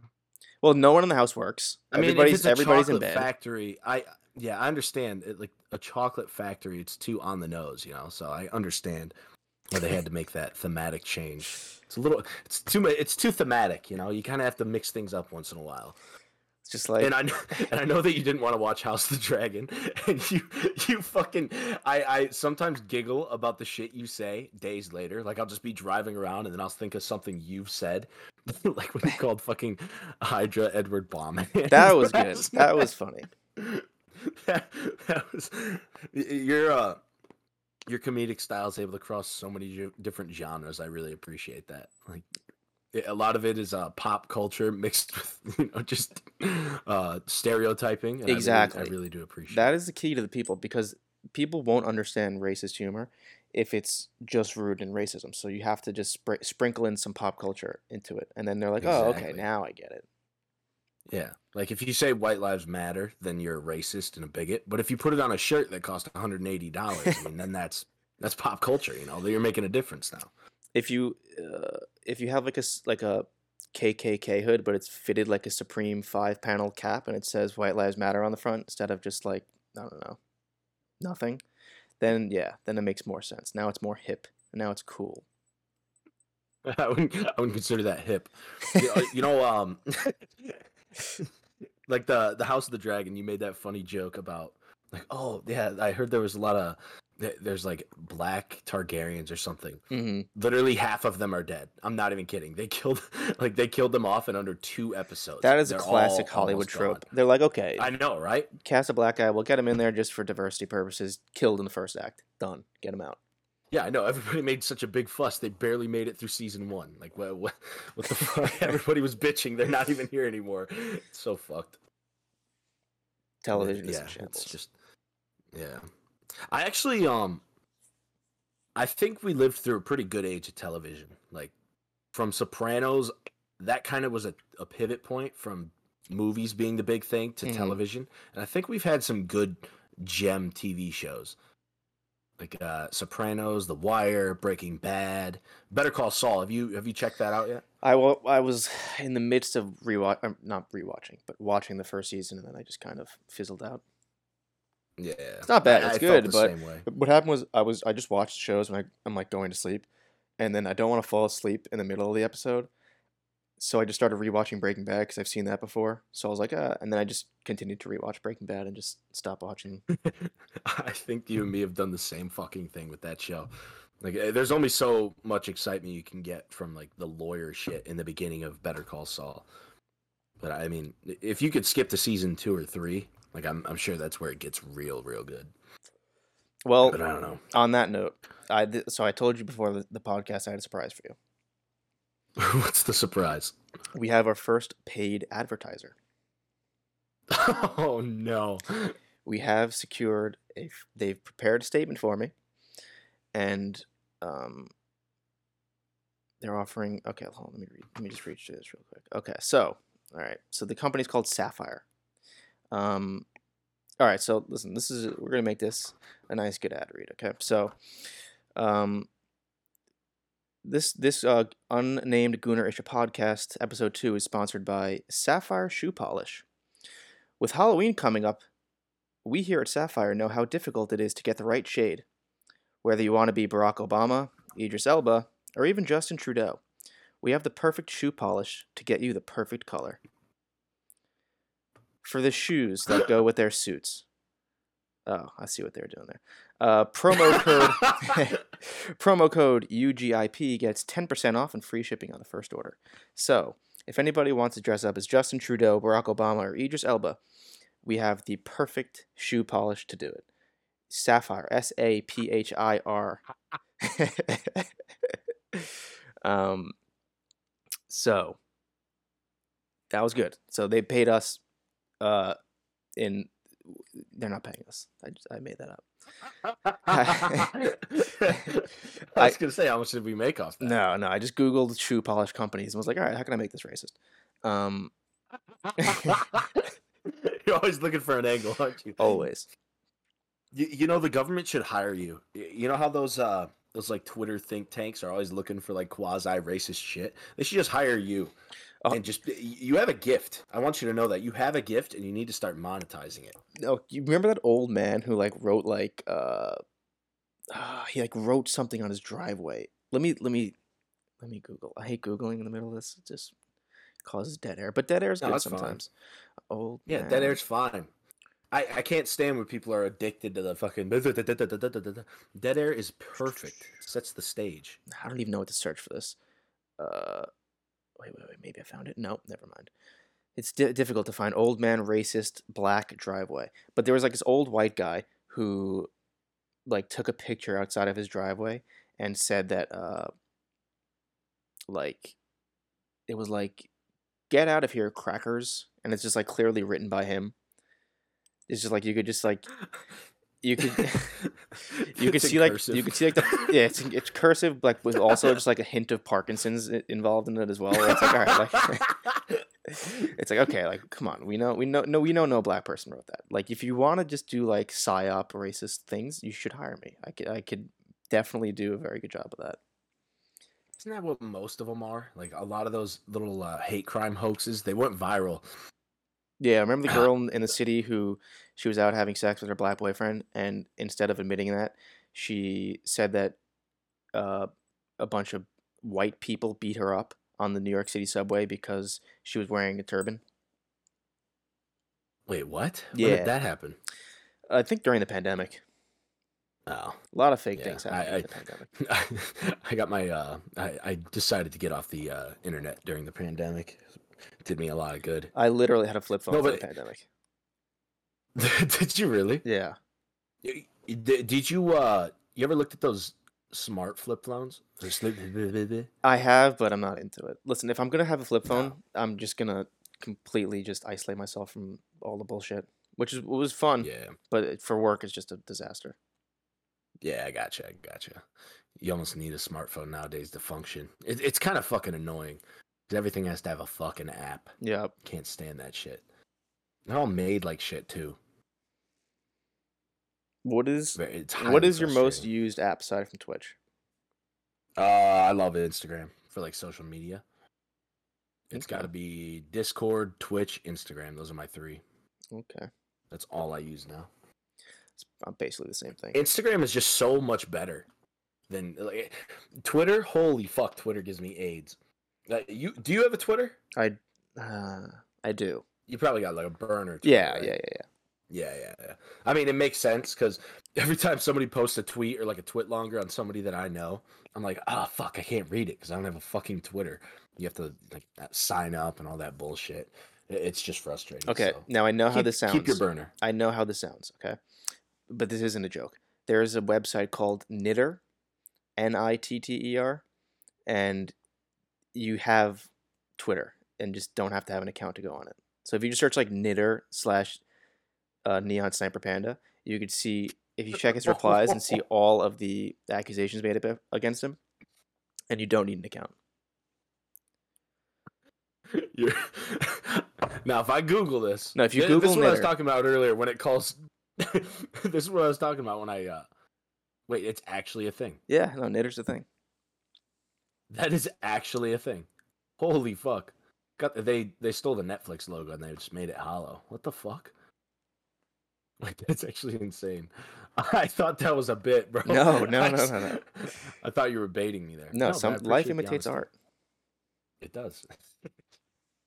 Well, no one in the house works. I mean, everybody's if it's a everybody's in bed. factory, I yeah, I understand. It, like a chocolate factory, it's too on the nose, you know. So I understand why they had to make that thematic change. It's a little, it's too, it's too thematic, you know. You kind of have to mix things up once in a while. It's just like and I kn- and I know that you didn't want to watch House of the Dragon, and you you fucking I I sometimes giggle about the shit you say days later. Like I'll just be driving around and then I'll think of something you've said, like when you called fucking Hydra Edward Bomb. that was good. That was funny. that, that was your uh your comedic style is able to cross so many different genres. I really appreciate that. Like a lot of it is uh, pop culture mixed with you know just uh, stereotyping. and I really- Exactly. I really, do appreciate That is the key to the people because people won't understand racist humor if it's just rooted in racism. So you have to just spr- sprinkle in some pop culture into it, and then they're like, "Oh, okay, now I get it." Yeah. Like if you say white lives matter, then you're a racist and a bigot. But if you put it on a shirt that cost $180, I mean, then that's that's pop culture, you know. You're making a difference now. If you uh, if you have like a like a KKK hood, but it's fitted like a Supreme five panel cap, and it says "White Lives Matter" on the front instead of just like I don't know, nothing, then yeah, then it makes more sense. Now it's more hip. Now it's cool. I wouldn't I wouldn't consider that hip. you, know, um like the the House of the Dragon, you made that funny joke about like, oh yeah, I heard there was a lot of there's like black Targaryens or something. hmm Literally half of them are dead. I'm not even kidding. They killed like they killed them off in under two episodes. That is a They're classic Hollywood trope. gone. They're like, okay, I know, right? cast a black guy. We'll get him in there just for diversity purposes. Killed in the first act. Done. Get him out. Yeah, I know. Everybody made such a big fuss. They barely made it through season one. Like, what? What, what the fuck? Everybody was bitching. They're not even here anymore. It's so fucked. Television is yeah, it's just yeah. I actually um I think we lived through a pretty good age of television. Like from Sopranos, that kind of was a, a pivot point from movies being the big thing to Mhm. television. And I think we've had some good gem TV shows. Like uh Sopranos, The Wire, Breaking Bad, Better Call Saul. Have you have you checked that out yet? I, wa- I was in the midst of rewatch, um, not rewatching, but watching the first season, and then I just kind of fizzled out. Yeah. It's not bad, it's I good, but-. What happened was I was I just watched shows when I, I'm like going to sleep, and then I don't want to fall asleep in the middle of the episode, so I just started rewatching Breaking Bad because I've seen that before. So I was like, ah, and then I just continued to rewatch Breaking Bad and just stop watching. I think you and me have done the same fucking thing with that show. Like, eh, there's only so much excitement you can get from like the lawyer shit in the beginning of Better Call Saul. But I mean, if you could skip to season two or three, like I'm, I'm sure that's where it gets real, real good. Well, But I don't know. on that note, I th- so I told you before the, the podcast I had a surprise for you. What's the surprise? We have our first paid advertiser. oh no! we have secured a they've prepared a statement for me and um they're offering okay hold on let me read let me just read through this real quick okay so all right so the company's called sapphire um all right so listen this is we're gonna make this a nice good ad read okay so um this this uh, unnamed Gooner Isha podcast episode two is sponsored by Sapphire Shoe Polish. With Halloween coming up, we here at Sapphire know how difficult it is to get the right shade. Whether you want to be Barack Obama, Idris Elba, or even Justin Trudeau, we have the perfect shoe polish to get you the perfect color. For the shoes that go with their suits. Oh, I see what they're doing there. Uh, promo code promo code UGIP gets 10% off and free shipping on the first order. So, if anybody wants to dress up as Justin Trudeau, Barack Obama, or Idris Elba, we have the perfect shoe polish to do it. Sapphire, S A P H I R. um, so that was good. So they paid us. Uh, in they're not paying us. I just, I made that up. I was gonna say, how much did we make off that? No, no. I just googled shoe polish companies and was like, all right, how can I make this racist? Um, You're always looking for an angle, aren't you? always. You, you know the government should hire you. You know how those uh those like Twitter think tanks are always looking for like quasi racist shit. They should just hire you. Oh. And just you have a gift. I want you to know that you have a gift and you need to start monetizing it. No, you remember that old man who like wrote like uh, ah, he like wrote something on his driveway. Let me let me let me Google. I hate googling in the middle of this. It just causes dead air. But dead air is No, good that's fine. sometimes. Old Yeah, man. dead air's fine. I, I can't stand when people are addicted to the fucking dead air is perfect. Sets the stage. I don't even know what to search for this. Uh, wait, wait, wait. Maybe I found it. Nope, never mind. It's di- difficult to find old man racist black driveway. But there was like this old white guy who, like, took a picture outside of his driveway and said that, uh, like, it was like get out of here crackers and it's just like clearly written by him it's just like you could just like you could you could see like you could see like the yeah it's it's cursive like with also just like a hint of parkinson's involved in it as well it's like all right like it's like okay like come on we know we know no we know no black person wrote that like if you want to just do like psyop racist things you should hire me i could i could definitely do a very good job of that Isn't that what most of them are? Like a lot of those little uh, hate crime hoaxes, they went viral. Yeah, I remember the girl in in the city who she was out having sex with her black boyfriend, and instead of admitting that, she said that uh, a bunch of white people beat her up on the New York City subway because she was wearing a turban. Wait, what? When Yeah. did that happen? I think during the pandemic, Oh, a lot of fake Yeah, things I- happened I- during the pandemic. I got my. Uh, I, I decided to get off the uh, internet during the pandemic. Did me a lot of good. I literally had a flip phone No, for the pandemic. did you really? Yeah, Did, you? Uh, you ever looked at those smart flip phones? I have, but I'm not into it. Listen, if I'm gonna have a flip phone, No. I'm just gonna completely just isolate myself from all the bullshit, which is was fun, Yeah, but for work it's just a disaster. yeah, I gotcha, I gotcha. You almost need a smartphone nowadays to function. It, it's kind of fucking annoying. 'Cause everything has to have a fucking app. Yeah, Can't stand that shit. They're all made like shit too. What is what your most used app aside from Twitch? Uh, I love Instagram for like social media. It's Okay. got to be Discord, Twitch, Instagram. Those are my three. Okay, That's all I use now. it's basically the same thing. Instagram is just so much better than like, Twitter. Holy fuck, Twitter gives me AIDS. You do you have a Twitter? I uh, I do. You probably got like a burner. Twitter, Yeah, right? yeah, yeah, yeah. Yeah, yeah, yeah. I mean, it makes sense because every time somebody posts a tweet or like a twit longer on somebody that I know, I'm like, ah, fuck, I can't read it because I don't have a fucking Twitter. You have to like sign up and all that bullshit. It's just frustrating. Okay, so now I know how keep, this sounds. Keep your burner. I know how this sounds. Okay, but this isn't a joke. There is a website called Nitter, N I T T E R, and you have Twitter and just don't have to have an account to go on it. So if you just search like Nitter slash uh, Neon Sniper Panda, you could see if you check his replies and see all of the accusations made against him, and you don't need an account. You're... now, if I Google this, No, if you thi- Google this is what I was talking about earlier when it calls. this is what I was talking about when I. uh Wait, it's actually a thing. Yeah, no, Nitter's a thing. That is actually a thing. Holy fuck! Got they they stole the Netflix logo and they just made it hollow. What the fuck? Like that's actually insane. I thought that was a bit, bro. No, no, no, no, no. I thought you were baiting me there. No, I some life imitates art. It does.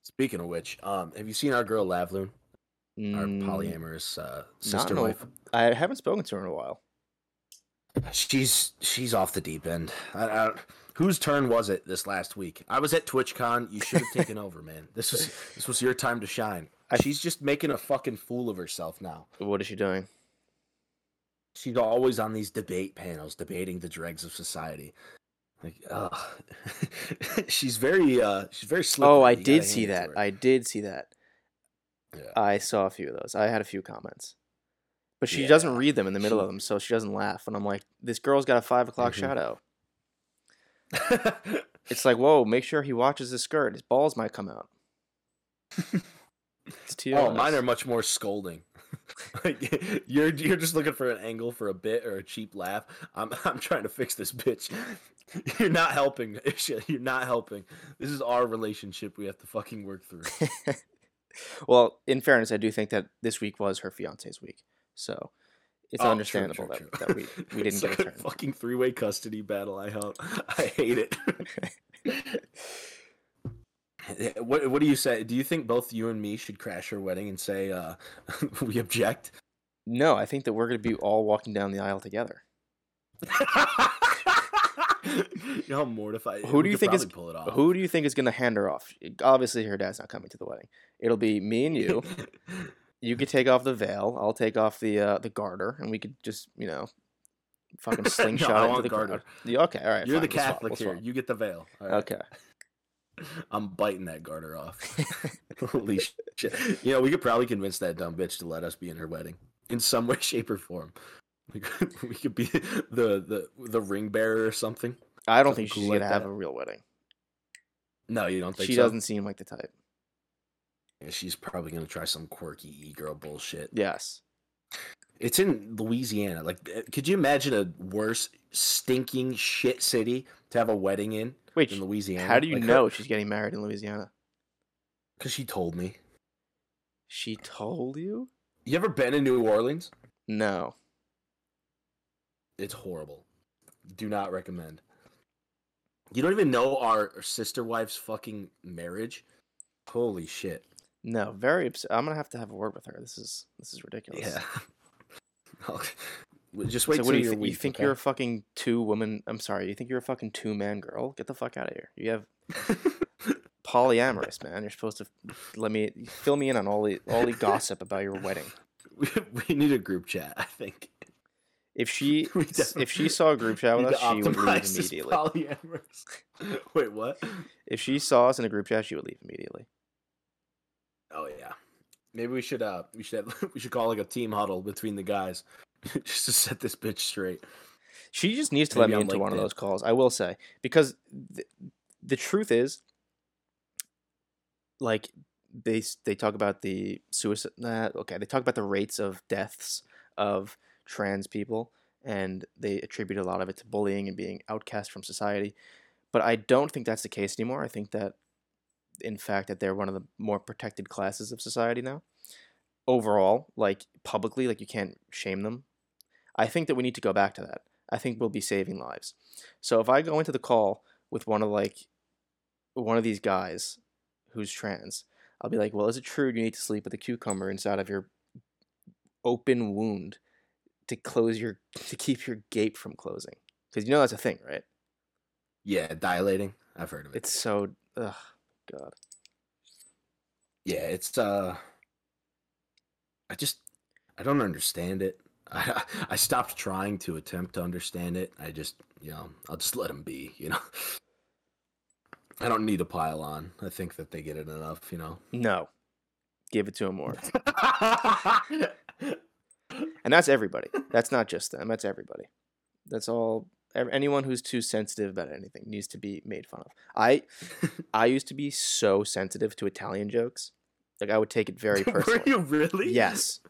Speaking of which, um, have you seen our girl Lavloon, our Mm, polyamorous uh, sister wife? I haven't spoken to her in a while. She's she's off the deep end. I, I, whose turn was it this last week? I was at TwitchCon. You should have taken over, man. This was this was your time to shine. She's just making a fucking fool of herself now. What is she doing? She's always on these debate panels debating the dregs of society. Like, ugh. she's very uh she's very slippery. Oh, I did see hand it to that. I did see that. Yeah. I saw a few of those. I had a few comments. But she Yeah, doesn't read them in the middle of them, so she doesn't laugh. And I'm like, this girl's got a five o'clock Mhm. shadow. It's like, whoa, make sure he watches his skirt. His balls might come out. It's oh, mine are much more scolding. like you're you're just looking for an angle for a bit or a cheap laugh. I'm I'm trying to fix this bitch. You're not helping. You're not helping. This is our relationship we have to fucking work through. well, in fairness, I do think that this week was her fiance's week. So it's Oh, understandable true, that, true. that we, we didn't get a turn. fucking three way custody battle. I hope. I hate it. What What do you say? Do you think both you and me should crash her wedding and say uh, we object? No, I think that we're going to be all walking down the aisle together. you know how mortified. Who do you think is- pull it off? Who do you think is going to hand her off? Obviously, her dad's not coming to the wedding. It'll be me and you. You could take off the veil. I'll take off the uh, the garter, and we could just you know, fucking No, slingshot I it into want the garter. crowd. Yeah, okay, all right. You're the fine, we'll swap, Catholic we'll here. You get the veil. All right. Okay. I'm biting that garter off. Holy shit! You know, we could probably convince that dumb bitch to let us be in her wedding in some way, shape, or form. We could, we could be the the the ring bearer or something. I don't Something think she's cool gonna like have that. a real wedding. No, you don't think She so? doesn't seem like the type. She's probably gonna try some quirky e girl bullshit. Yes. It's in Louisiana. Like, uh, could you imagine a worse stinking shit city to have a wedding in Wait, in Louisiana? how do you Like, her- know she's getting married in Louisiana? Because she told me. She told you? You ever been in New Orleans? No. It's horrible. Do not recommend. You don't even know our sister wife's fucking marriage. Holy shit! No. Very upset. I'm gonna have to have a word with her. This is this is ridiculous. Yeah. Just wait so till what do you, your thi- you think okay? you're a fucking two woman? I'm sorry. You think you're a fucking two man girl? Get the fuck out of here. You have polyamorous, man. You're supposed to let me fill me in on all the all the gossip about your wedding. we, we need a group chat. I think. If she if she saw a group chat with us, she would leave immediately. polyamorous. Wait, what? If she saw us in a group chat, she would leave immediately. Oh yeah. Maybe we should uh we should we should call like a team huddle between the guys just to set this bitch straight. She just needs to let Maybe me on into one of those calls. I will say because th- the truth is, like they they talk about the suicide. Nah, okay, they talk about the rates of deaths of trans people, and they attribute a lot of it to bullying and being outcast from society. But I don't think that's the case anymore. I think that, in fact, that they're one of the more protected classes of society now. Overall, like publicly, like you can't shame them. I think that we need to go back to that. I think we'll be saving lives. So if I go into the call with one of like one of these guys who's trans, I'll be like, "Well, is it true you need to sleep with a cucumber inside of your open wound to close your to keep your gape from closing?" Because you know that's a thing, right? Yeah, dilating. I've heard of it. It's so ugh, god. yeah, it's uh I just I don't understand it. I I stopped trying to attempt to understand it. I just, you know, I'll just let them be, you know. I don't need to pile on. I think that they get it enough, you know. No, give it to him more. And that's everybody. That's not just them. That's everybody. That's all. Anyone who's too sensitive about anything needs to be made fun of. I I used to be so sensitive to Italian jokes. Like I would take it very personally. Were you really? Yes.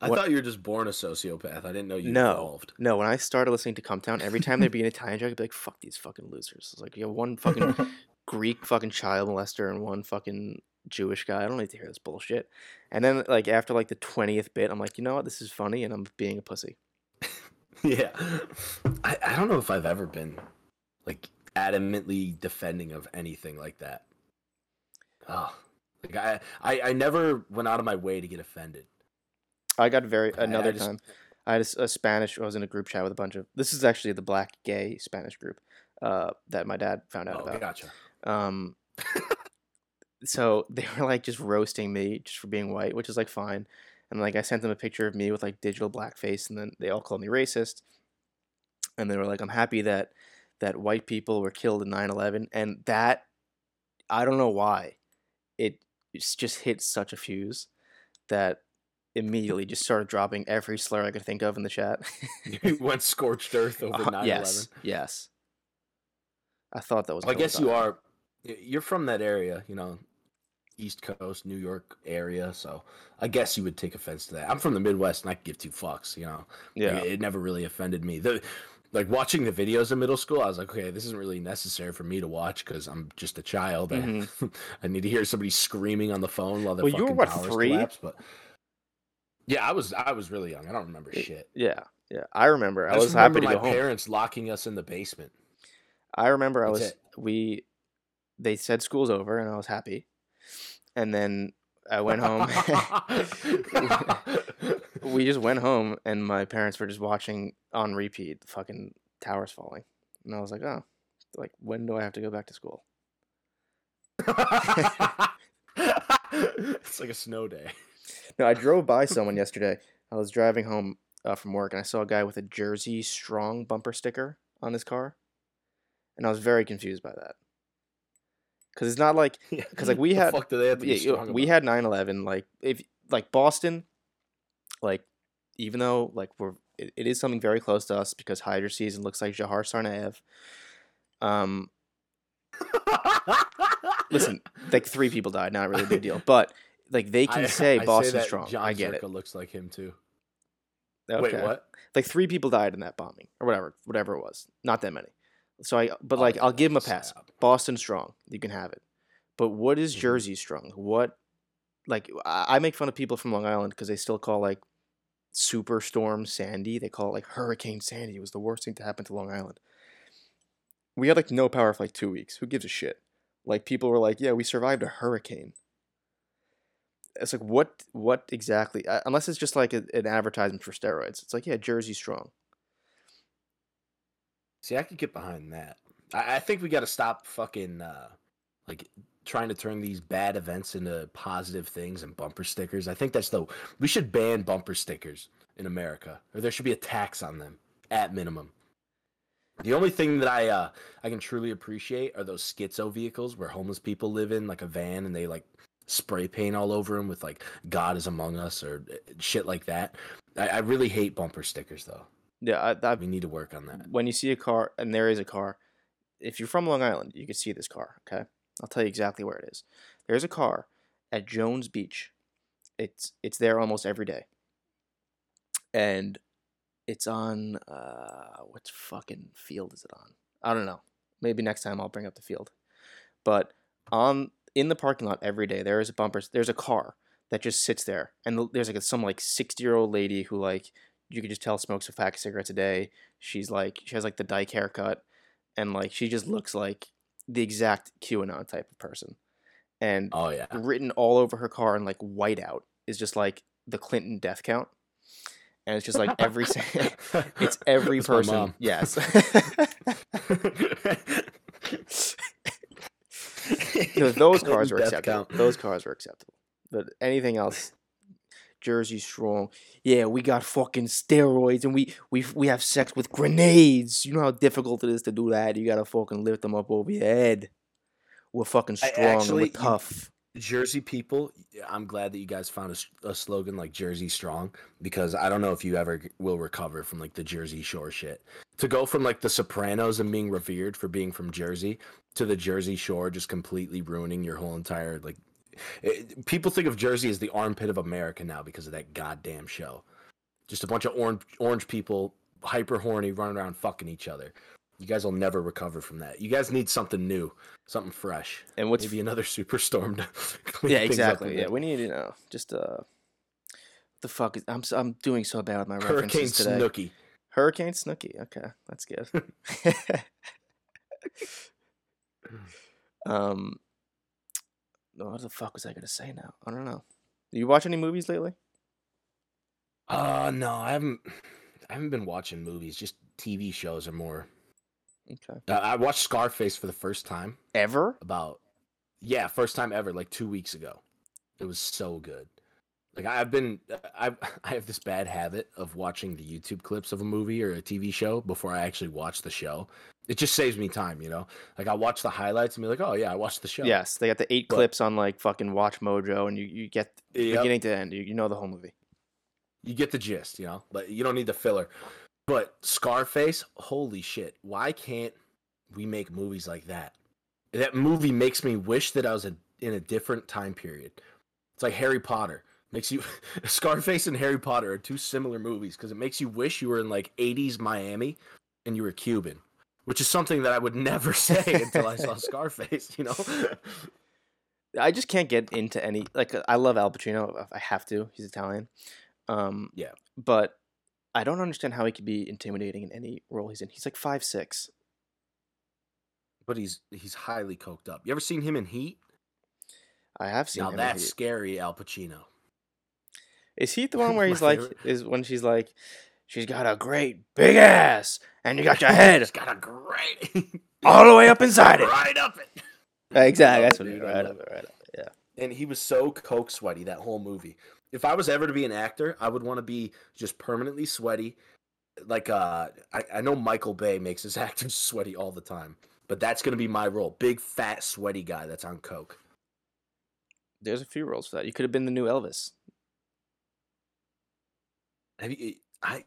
I What- thought you were just born a sociopath. I didn't know you No. evolved. No, when I started listening to Cumtown, every time there'd be an Italian joke, I'd be like, "Fuck these fucking losers!" It's like you have one fucking Greek fucking child molester and one fucking Jewish guy. I don't need to hear this bullshit. And then like after like the twentieth bit, I'm like, you know what? This is funny, and I'm being a pussy. Yeah. I, I don't know if I've ever been like adamantly defending of anything like that. Oh. Like I, I, I never went out of my way to get offended. I got very I- I another just- time. I had a Spanish. I was in a group chat with a bunch of. This is actually the black gay Spanish group uh, that my dad found out Oh, about. gotcha. Um, so they were like just roasting me just for being white, which is like fine. And like I sent them a picture of me with like digital blackface, and then they all called me racist. And they were like, "I'm happy that that white people were killed in 9/11," and that I don't know why it just hit such a fuse that immediately just started dropping every slur I could think of in the chat. You went scorched earth over Uh, yes, yes. I thought that was. I guess you are. You're from that area, you know, East Coast, New York area. So I guess you would take offense to that. I'm from the Midwest, and I could give two fucks. You know, Yeah. it never really offended me. The like watching the videos in middle school, I was like, okay, this isn't really necessary for me to watch because I'm just a child. I- Mhm. I, need to hear somebody screaming on the phone while the Well, you were, what, three? collapse. But yeah, I was I was really young. I don't remember shit. Yeah, yeah. I remember. I, I, was happy remember to my go home. parents locking us in the basement. I remember I was it. we they said school's over and I was happy. And then I went home. we just went home and my parents were just watching on repeat the fucking towers falling. And I was like, "Oh, like when do I have to go back to school?" it's like a snow day. No, I drove by someone yesterday. I was driving home uh, from work and I saw a guy with a Jersey Strong bumper sticker on his car. And I was very confused by that. Because it's not like 'Cause, like, we had- fuck do they have to yeah, we had 9-11 like if like boston like even though like we're it, it is something very close to us because hydra season looks like Jahar Tsarnaev um listen like three people died not really a big deal but like they can I- say I boston's that strong John i get Zerka it looks like him too. okay. Wait, what? like three people died in that bombing or whatever whatever it was not that many so i but like i'll give him a pass. boston strong you can have it. But what is Mhm. jersey strong? What like i I make fun of people from long island because they still call like superstorm sandy. They call it like hurricane sandy. It was the worst thing to happen to long island. We had like no power for like two weeks. Who gives a shit? Like people were like yeah we survived a hurricane. It's like what what exactly uh, unless it's just like a, an advertisement for steroids. It's like yeah jersey strong See, I could get behind that. I, I think we got to stop fucking uh, like trying to turn these bad events into positive things and bumper stickers. I think that's the we should ban bumper stickers in America, or there should be a tax on them at minimum. The only thing that I uh, I can truly appreciate are those schizo vehicles where homeless people live in like a van and they like spray paint all over them with like God is among us or uh, shit like that. I, I really hate bumper stickers though. Yeah I, I, We need to work on that. when you see a car and there is a car if you're from long island you can see this car okay? I'll tell you exactly where it is. There's a car at jones beach. It's it's there almost every day. And it's on uh what fucking field is it on? I don't know. Maybe next time i'll bring up the field. But on in the parking lot every day there is a bumper there's a car that just sits there. And there's like some like 60 year old lady who like you could just tell smokes a pack of cigarettes a day she's like she has like the dyke haircut and like she just looks like the exact qanon type of person and Oh yeah. written all over her car in like whiteout is just like the clinton death count and it's just like every it's every That's person mom. yes those cars were acceptable. count. Those cars were acceptable. But anything else, Jersey strong. Yeah, we got fucking steroids and we we we have sex with grenades. You know how difficult it is to do that. You gotta fucking lift them up over your head. We're fucking strong and actually- we're you- tough. Jersey people, I'm glad that you guys found a slogan like Jersey Strong because I don't know if you ever will recover from like the Jersey Shore shit. To go from like the Sopranos and being revered for being from Jersey to the Jersey Shore just completely ruining your whole entire like. It, people think of Jersey as the armpit of America now because of that goddamn show. Just a bunch of orange orange people, hyper horny, running around fucking each other. You guys will never recover from that. You guys need something new, something fresh. And what's Maybe another superstorm to clean yeah, things up Yeah, exactly. Yeah, we need you know just uh, the fuck is I'm I'm doing so bad with my Hurricane references today. Snooki. Hurricane Snooki. Okay, that's good. um, what the fuck was I gonna say now? I don't know. Do you watch any movies lately? Uh no, I haven't. I haven't been watching movies. Just TV shows or more. Okay. Uh, I watched Scarface for the first time Ever? about yeah, first time ever, like two weeks ago. It was so good. Like I've been, uh, I've I have this bad habit of watching the YouTube clips of a movie or a TV show before I actually watch the show. It just saves me time, you know. Like I watch the highlights and be like, oh yeah, I watched the show. Yes, they got the eight But- clips on like fucking Watch Mojo, and you you get Yep. beginning to end. You, you know the whole movie. you get the gist, you know, but you don't need the filler. But Scarface, holy shit, why can't we make movies like that? That movie makes me wish that I was a, in a different time period. It's like Harry Potter. Makes you Scarface and Harry Potter are two similar movies because it makes you wish you were in like 80s Miami and you were Cuban, which is something that I would never say until I saw Scarface, you know? I just can't get into any like I love Al Pacino. I have to. He's Italian. Um, Yeah. But I don't understand how he could be intimidating in any role he's in. He's like five six. But he's he's highly coked up. You ever seen him in Heat? I have seen Now him. in that's scary, Al Pacino. Is he the one where he's like is when she's like, she's got a great big ass and you got your head He's got a great all the way up inside it. right up it. Exactly. That's what Dude, he right up it. Right up it. Yeah. And he was so coke sweaty that whole movie. If I was ever to be an actor, I would want to be just permanently sweaty. Like uh I, I know Michael Bay makes his actors sweaty all the time. but that's gonna be my role. Big fat sweaty guy that's on coke. There's a few roles for that. You could have been the new Elvis. Have you? I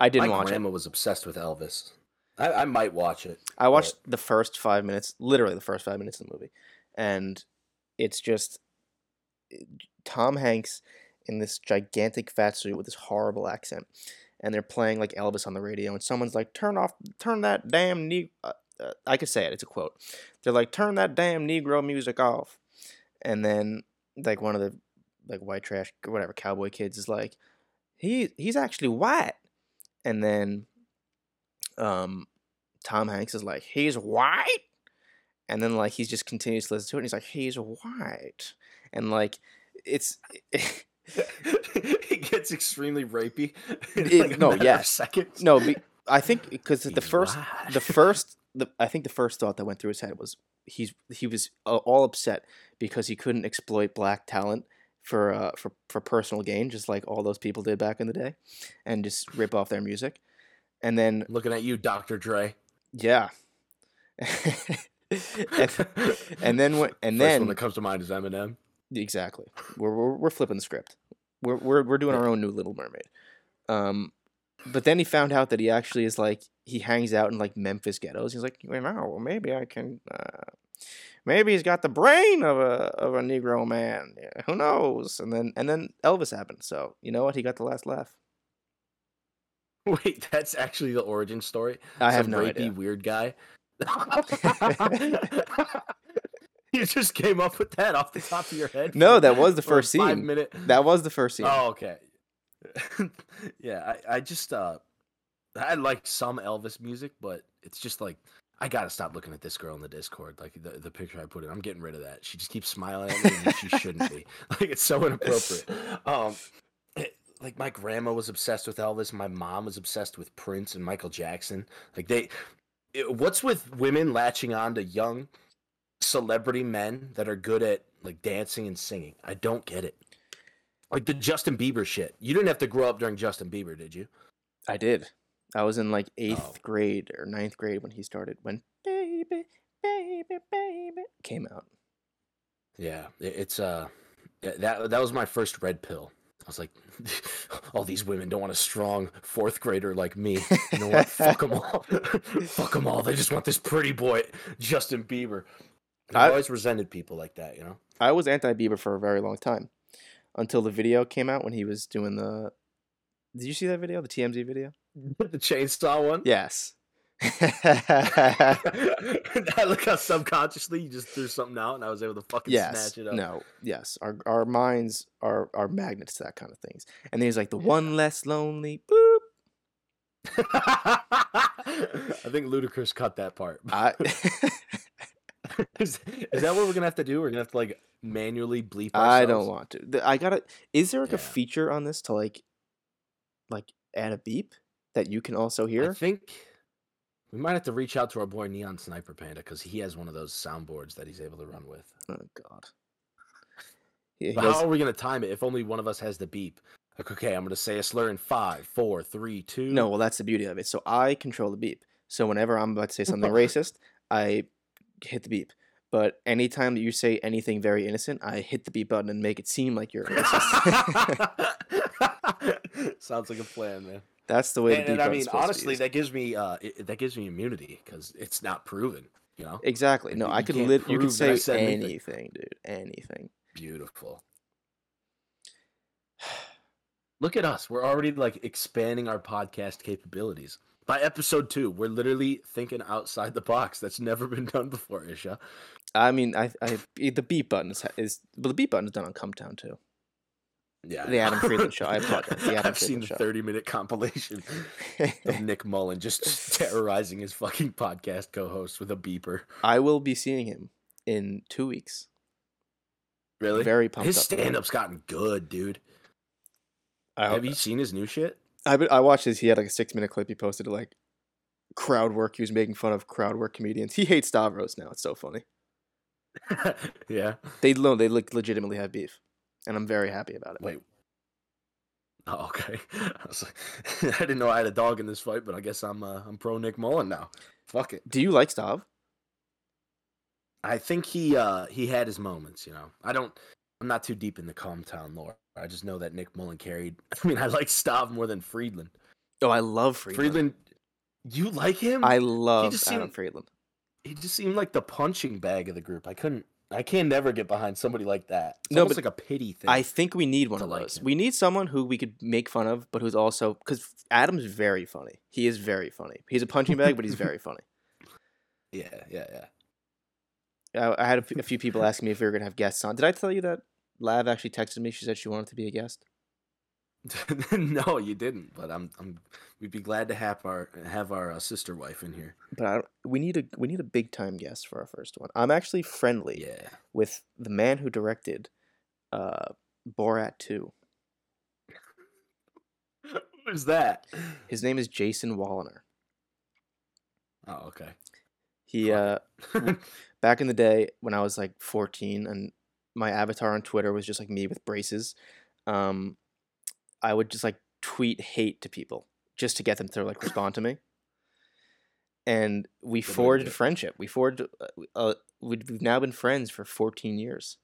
I didn't my watch grandma it. was obsessed with Elvis. I, I might watch it. I watched the first five minutes, literally the first five minutes of the movie, and it's just Tom Hanks in this gigantic fat suit with this horrible accent, and they're playing like Elvis on the radio, and someone's like, "Turn off, turn that damn ne." Uh, uh, I could say it. It's a quote. They're like, "Turn that damn Negro music off," and then like one of the like white trash whatever cowboy kids is like, "He he's actually white," and then um Tom Hanks is like, he's white. And then like he's just continues to listen to it and he's like, he's white. And like it's it gets extremely rapey. Like, no, yes. no, be, I think because the first the first the I think the first thought that went through his head was he's he was uh, all upset because he couldn't exploit black talent for uh for for personal gain just like all those people did back in the day and just rip off their music. And then looking at you, Dr. Dre. yeah. and, and then when and First then one that comes to mind is Eminem. Exactly. We're, we're we're flipping the script. We're we're we're doing our own new Little Mermaid. Um, but then he found out that he actually is like he hangs out in like Memphis ghettos. He's like, well, maybe I can. Uh, maybe he's got the brain of a of a Negro man. Yeah, who knows? And then and then Elvis happened. So you know what? He got the last laugh. Wait, that's actually the origin story. I have Some no rapey idea. weird guy. you just came up with that off the top of your head. No, that was the first five scene. Minute. That was the first scene. Oh, okay. yeah, I, I just uh, I like some Elvis music, but it's just like I gotta stop looking at this girl in the Discord. Like the, the picture I put in, I'm getting rid of that. She just keeps smiling at me, and she shouldn't be. Like it's so inappropriate. Um, it- like my grandma was obsessed with Elvis. My mom was obsessed with Prince and Michael Jackson. Like they, it- what's with women latching on to young celebrity men that are good at like dancing and singing? I don't get it. Like the Justin Bieber shit. You didn't have to grow up during Justin Bieber, did you? I did. I was in like eighth Oh. grade or ninth grade when he started. When baby, baby, baby came out. Yeah, it's uh, that that was my first red pill. I was like, all these women don't want a strong fourth grader like me. You know what? Fuck them all. Fuck them all. They just want this pretty boy, Justin Bieber. I- I've always resented people like that, you know. I was anti Bieber for a very long time, until the video came out when he was doing the. Did you see that video? The TMZ video? the chainsaw one. Yes. I look how subconsciously you just threw something out, and I was able to fucking yes. snatch it up. No. Yes. Our our minds are are magnets to that kind of things. And then he's like the one less lonely. Boop. I think Ludacris cut that part. I. is, is that what we're gonna have to do? We're gonna have to like manually bleep. I don't want to. I gotta. Is there like Yeah. a feature on this to like, like add a beep that you can also hear? I think we might have to reach out to our boy Neon Sniper Panda because he has one of those soundboards that he's able to run with. Oh God. He, he But goes- how are we gonna time it if only one of us has the beep? Like, okay, I'm gonna say a slur in five, four, three, two. no, well that's the beauty of it. So I control the beep. So whenever I'm about to say something racist, I hit the beep. But anytime that you say anything very innocent, I hit the beep button and make it seem like you're racist. Sounds like a plan, man. That's the way And, the and I mean, supposed to be honestly, that gives me uh, it, that gives me immunity because it's not proven. You know, exactly. No, you- I could can't. You could prove that I say anything. anything, dude. Anything. beautiful. Look at us. We're already like expanding our podcast capabilities. By episode two, we're literally thinking outside the box. That's never been done before, Isha. I mean, I, I the beep button is, is well, the beep button is done on Cumtown too. Yeah, The. Adam Friedland Show. I apologize. The Adam I've seen the Show. thirty-minute compilation of Nick Mullen just terrorizing his fucking podcast co-host with a beeper. I will be seeing him in two weeks. Really? Very pumped his up stand-up's gotten good, dude. I, Have you seen his new shit? I, I watched his. He had like a six minute clip he posted of like crowd work. He was making fun of crowd work comedians. He hates Stavros now. It's so funny. yeah. They lo- they like legitimately have beef, and I'm very happy about it. Wait. Oh, okay. I like, I didn't know I had a dog in this fight, but I guess I'm uh, I'm pro Nick Mullen now. Fuck it. Do you like Stav? I think he uh he had his moments, you know. I don't I'm not too deep in the Cumtown lore. I just know that Nick Mullen carried I mean I like Stav more than Friedland. Oh, I love Friedland. Friedland you like him? I love just Adam seemed- Friedland. he just seemed like the punching bag of the group. I couldn't I can never get behind somebody like that. It's No, almost but like a pity thing. I think we need one of like those. him. We need someone who we could make fun of, but who's also because Adam's very funny. He is very funny. He's a punching bag, but he's very funny. Yeah, yeah, yeah. I, I had a, f- a few people asking me if we were gonna have guests on. Did I tell you that Lav actually texted me? She said she wanted to be a guest. no, you didn't. But I'm, I'm. We'd be glad to have our have our uh, sister wife in here. But I don't, we need a we need a big time guest for our first one. I'm actually friendly Yeah. with the man who directed uh, Borat 2. Who's that? His name is Jason Woliner. Oh, okay. He uh, back in the day when I was like 14 and my avatar on Twitter was just like me with braces, um, I would just like tweet hate to people just to get them to like respond to me. And we Good way to forged it. friendship. We forged. Uh, uh, we've now been friends for 14 years.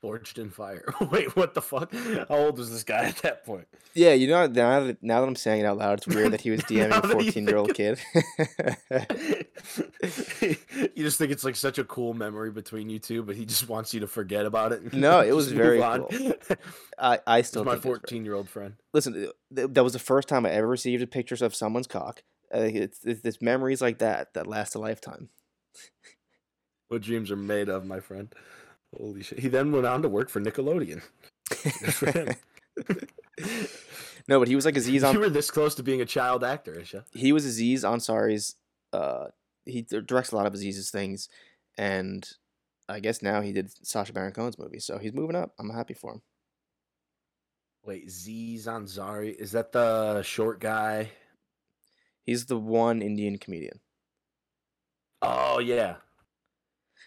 Forged in fire. Wait, what the fuck? How old was this guy at that point? Yeah, you know now that now that I'm saying it out loud, it's weird that he was DMing a 14 year old kid. you just think it's like such a cool memory between you two, but he just wants you to forget about it. No, it was very cool. I I still my think 14 year old friend. listen, th- th- that was the first time I ever received a pictures of someone's cock. Uh, it's, it's, it's memories like that that last a lifetime. What dreams are made of, my friend. Holy shit. He then went on to work for Nickelodeon. For no, but he was like Aziz you on. were this close to being a child actor, Isha. He was Aziz Ansari's. Uh, he directs a lot of Aziz's things, and I guess now he did Sacha Baron Cohen's movie, so he's moving up. I'm happy for him. Wait, Z Zanzari. Is that the short guy? He's the one Indian comedian. Oh, yeah.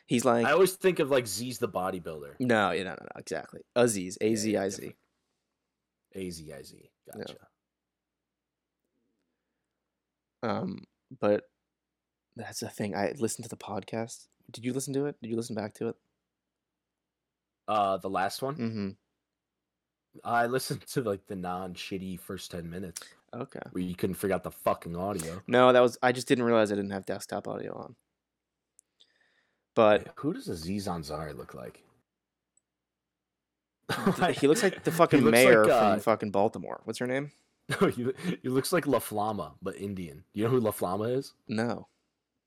He's like I always think of like Z's the bodybuilder. no, no, no, no, exactly. Aziz, A Z I Z. A Z I Z. Gotcha. Um, but that's the thing. I listened to the podcast. Did you listen to it? Did you listen back to it? Uh, the last one. Mm-hmm. I listened to like the non-shitty first ten minutes Okay. where you couldn't figure out the fucking audio. No, that was I just didn't realize I didn't have desktop audio on. But who does Aziz Ansari look like? he looks like the fucking mayor like, uh, from fucking Baltimore. What's her name? No, he, he looks like La Flama, but Indian. You know who La Flama is? No.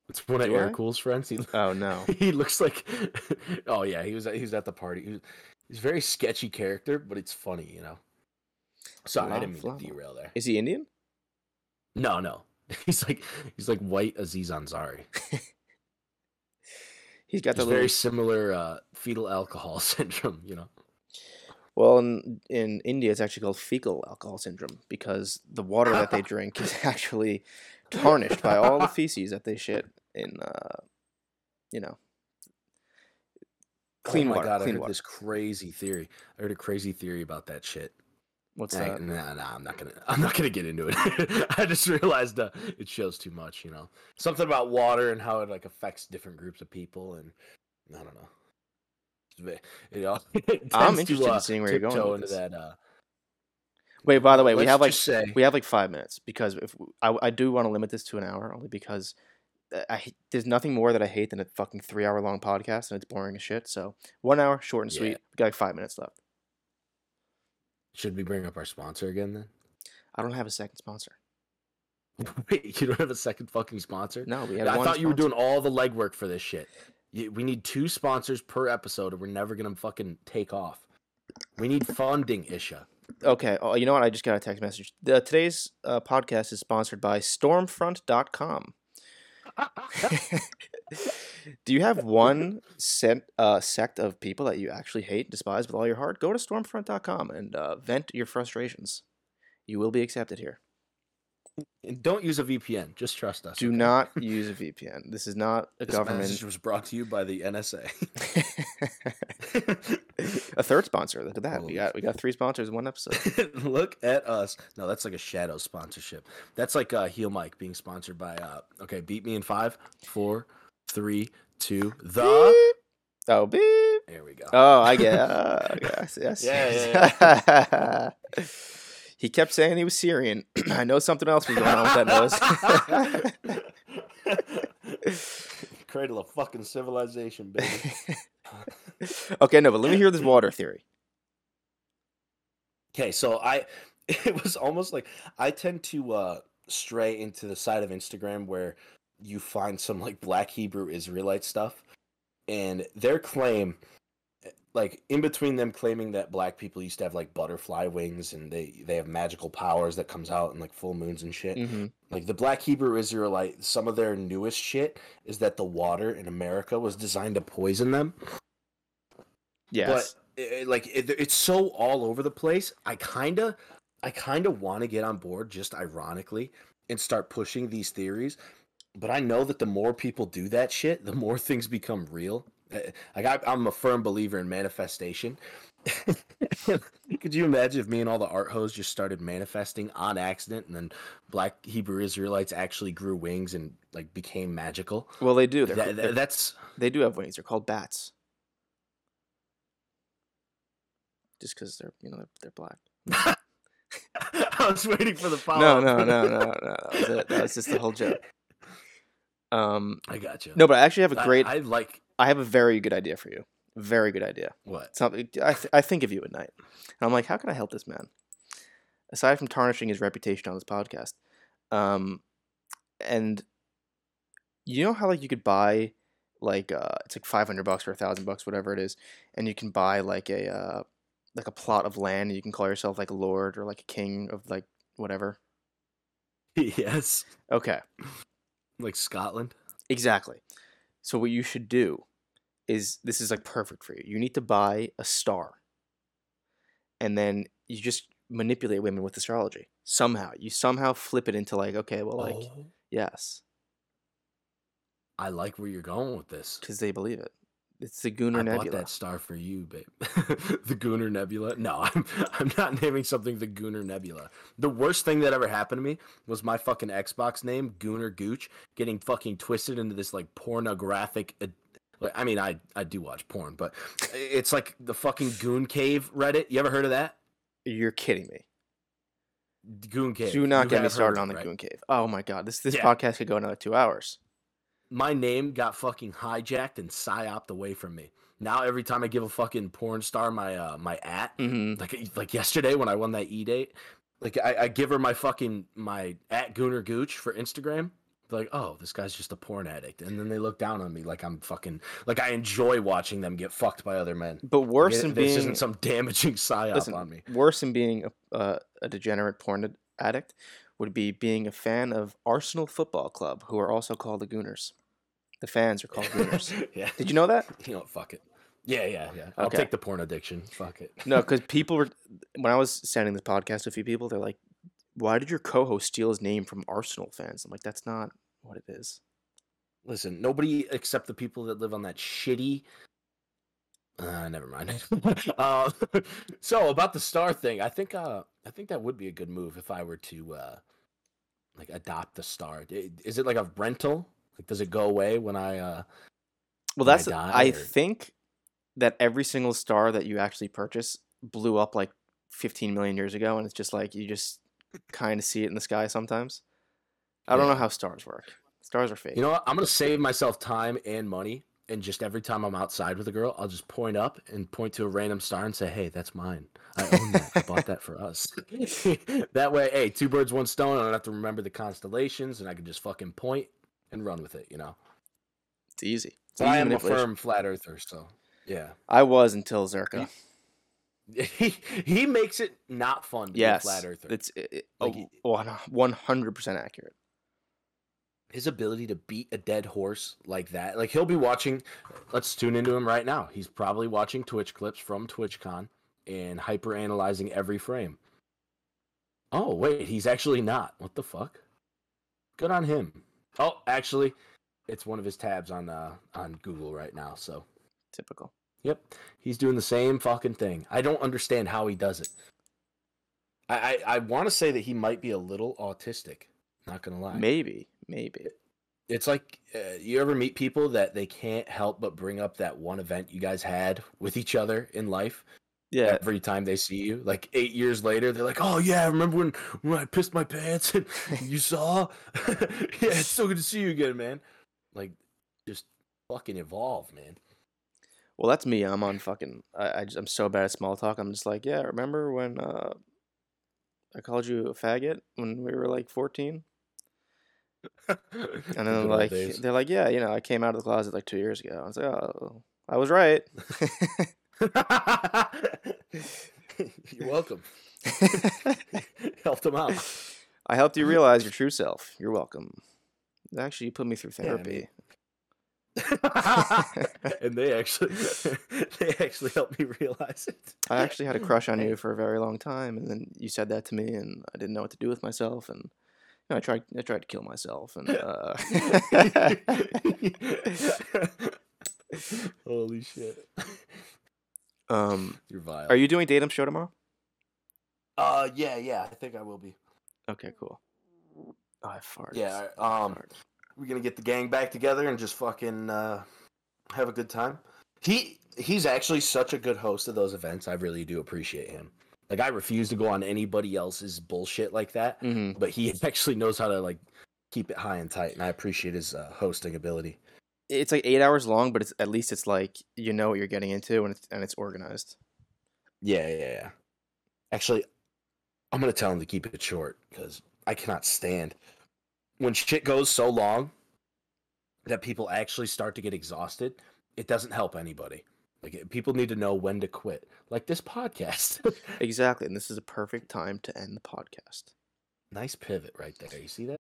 It's one of Eric Cool's friends. He, Oh no. he looks like. oh yeah, he was at, he was at the party. He was, he's a very sketchy character, but it's funny, you know. Sorry, La I didn't mean to derail there. Is he Indian? No, no, he's like he's like white Aziz Ansari. He's got the very similar uh, fetal alcohol syndrome, you know. Well, in in India, it's actually called fecal alcohol syndrome because the water that they drink is actually tarnished by all the feces that they shit in. Uh, you know. Clean oh my water. God, I heard water. this crazy theory. I heard a crazy theory about that shit. What's Nah, that? Nah, nah, I'm not gonna. I'm not gonna get into it. I just realized uh, it shows too much. You know, something about water and how it like affects different groups of people, and I don't know. It's ve- You know, I'm interested in uh, seeing where you're going tiptoe with into this. that. Uh, Wait, by the way, we let's have like just say, we have like five minutes because if I, I do want to limit this to an hour only because uh, I there's nothing more that I hate than a fucking three hour long podcast and it's boring as shit. So one hour, short and sweet. Yeah. We got like five minutes left. Should we bring up our sponsor again then? I don't have a second sponsor. Wait, you don't have a second fucking sponsor? No, we had I thought you were doing all the legwork for this shit. We need two sponsors per episode, or we're never gonna fucking take off. We need funding, Isha. Okay. Oh, you know what? I just got a text message. The, today's uh, podcast is sponsored by Stormfront.com. Do you have one sent, uh, sect of people that you actually hate and despise with all your heart? Go to Stormfront.com and uh, vent your frustrations. You will be accepted here. And don't use a VPN. Just trust us. Do okay? not use a VPN. This is not a This government. message was brought to you by the NSA. a third sponsor. Look at that. We got we got three sponsors in one episode. Look at us. No, that's like a shadow sponsorship. That's like uh, Heel Mike being sponsored by. Uh, okay, beat me in five, four, three, two, the. Oh, beep. There we go. Oh, I get. Uh, okay, I see, I see. Yeah, he kept saying he was Syrian. I know something else was going on with that nose. Cradle of fucking civilization, baby. okay, no, but let me hear this water theory. Okay, so I it was almost like I tend to uh stray into the side of Instagram where you find some like black Hebrew Israelite stuff and their claim like in between them claiming that black people used to have like butterfly wings and they they have magical powers that comes out in like full moons and shit. Mm-hmm. Like the black Hebrew Israelite, some of their newest shit is that the water in America was designed to poison them. Yes. But it, like it, it's so all over the place. I kind of I kind of want to get on board just ironically and start pushing these theories. But I know that the more people do that shit, the more things become real. Uh, Like I, I'm a firm believer in manifestation. Could you imagine if me and all the art hoes just started manifesting on accident, and then Black Hebrew Israelites actually grew wings and like became magical? well, they do. They're, That- they're- that's they do have wings. They're called bats. Just because they're you know they're, they're black. I was waiting for the follow. No, no, no, no, no. That was it. That was just the whole joke. Um, I got you. no, but I actually have a great. I, like I have a very good idea for you. Very good idea. what? Something I, th- I think of you at night. And I'm like, how can I help this man? Aside from tarnishing his reputation on this podcast, um, and you know how like you could buy like uh, it's like 500 bucks or a thousand bucks, whatever it is, and you can buy like a uh, like a plot of land, and you can call yourself like a lord or like a king of like whatever. yes, Okay, like Scotland. exactly. So what you should do is this is like perfect for you. You need to buy a star. And then you just manipulate women with astrology. Somehow. You somehow flip it into like, okay, well like oh, yes, I like where you're going with this. cuz they believe it. It's the Gooner I Nebula. bought that star for you, babe. the Gooner Nebula. No, I'm I'm not naming something the Gooner Nebula. The worst thing that ever happened to me was my fucking Xbox name, Gooner Gooch, getting fucking twisted into this like pornographic. like, I mean, I I do watch porn, but it's like the fucking Goon Cave Reddit. You ever heard of that? You're kidding me. Goon Cave. Do not You get me started on the right? Goon Cave. Oh my god, this this Yeah. podcast could go another 2 hours. My name got fucking hijacked and psyoped away from me. Now every time I give a fucking porn star my uh my at, Mhm. like like yesterday when I won that e date, like I, I give her my fucking my at Gooner Gooch for Instagram. They're like, oh, this guy's just a porn addict, and then they look down on me like I'm fucking like I enjoy watching them get fucked by other men. But worse than this being isn't some damaging psyop listen, on me. worse than being a, uh, a degenerate porn addict would be being a fan of Arsenal Football Club, who are also called the Gooners. The fans are called Gooners. yeah, Did you know that? you know, fuck it. Yeah, yeah, yeah. I'll Okay. take the porn addiction. Fuck it. No, because people were when I was sending this podcast to a few people, they're like, "Why did your co-host steal his name from Arsenal fans?" I'm like, "That's not what it is." Listen, nobody except the people that live on that shitty. Uh, never mind. uh, so about the star thing, I think uh, I think that would be a good move if I were to uh, like adopt the star. Is it like a rental? Like, does it go away when I? Uh... Well, When I that's die, I think that every single star that you actually purchase blew up like 15 million years ago, and it's just like you just kind of see it in the sky sometimes. I don't know how stars work. Stars are fake. You know what? I'm gonna save myself time and money, and just every time I'm outside with a girl, I'll just point up and point to a random star and say, "Hey, that's mine. I own that. I bought that for us." that way, hey, two birds, one stone. I don't have to remember the constellations, and I can just fucking point and run with it. You know. it's easy. It's But I am a firm flat earther, so yeah. I was until Zerka. He he makes it not fun to be a flat earther. it's it, it, oh. Like, oh, 100% accurate. His ability to beat a dead horse like that. Like he'll be watching. Let's tune into him right now. He's probably watching Twitch clips from TwitchCon and hyper analyzing every frame. Oh wait, he's actually not. What the fuck? Good on him. Oh, actually, it's one of his tabs on uh on Google right now. So Typical. Yep, he's doing the same fucking thing. I don't understand how he does it. I I, I want to say that he might be a little autistic. Not gonna lie. Maybe, maybe. It's like uh, you ever meet people that they can't help but bring up that one event you guys had with each other in life Yeah, every time they see you. Like eight years later, they're like, "Oh yeah, remember when when I pissed my pants and you saw? yeah, it's so good to see you again, man." Like, just fucking evolve, man. Well, that's me. I'm on fucking. I, I just, I'm so bad at small talk. I'm just like, yeah. Remember when uh, I called you a faggot when we were like 14? And then like days. they're like, yeah, you know, I came out of the closet like two years ago. I was like, oh, I was right. You're welcome. Helped them out. I helped you realize your true self. You're welcome. Actually, you put me through Yeah, therapy. and they actually they actually helped me realize it. I actually had a crush on you for a very long time, and then you said that to me, and I didn't know what to do with myself, and know, I tried I tried to kill myself, and uh, Holy shit. um, You're vile. are you doing Datum's show tomorrow? Uh yeah, yeah, I think I will be. Okay, cool. Oh, I farted. Yeah, um we're gonna get the gang back together and just fucking uh have a good time. He he's actually such a good host of those events. I really do appreciate him. Like I refuse to go on anybody else's bullshit like that, hmm but he actually knows how to like keep it high and tight, and I appreciate his uh, hosting ability. It's like eight hours long, but it's at least it's like you know what you're getting into, and it's and it's organized. Yeah, yeah, yeah. Actually, I'm gonna tell him to keep it short because I cannot stand when shit goes so long that people actually start to get exhausted. It doesn't help anybody. Like people need to know when to quit. Like this podcast. Exactly, and this is a perfect time to end the podcast. nice pivot right there. You see that?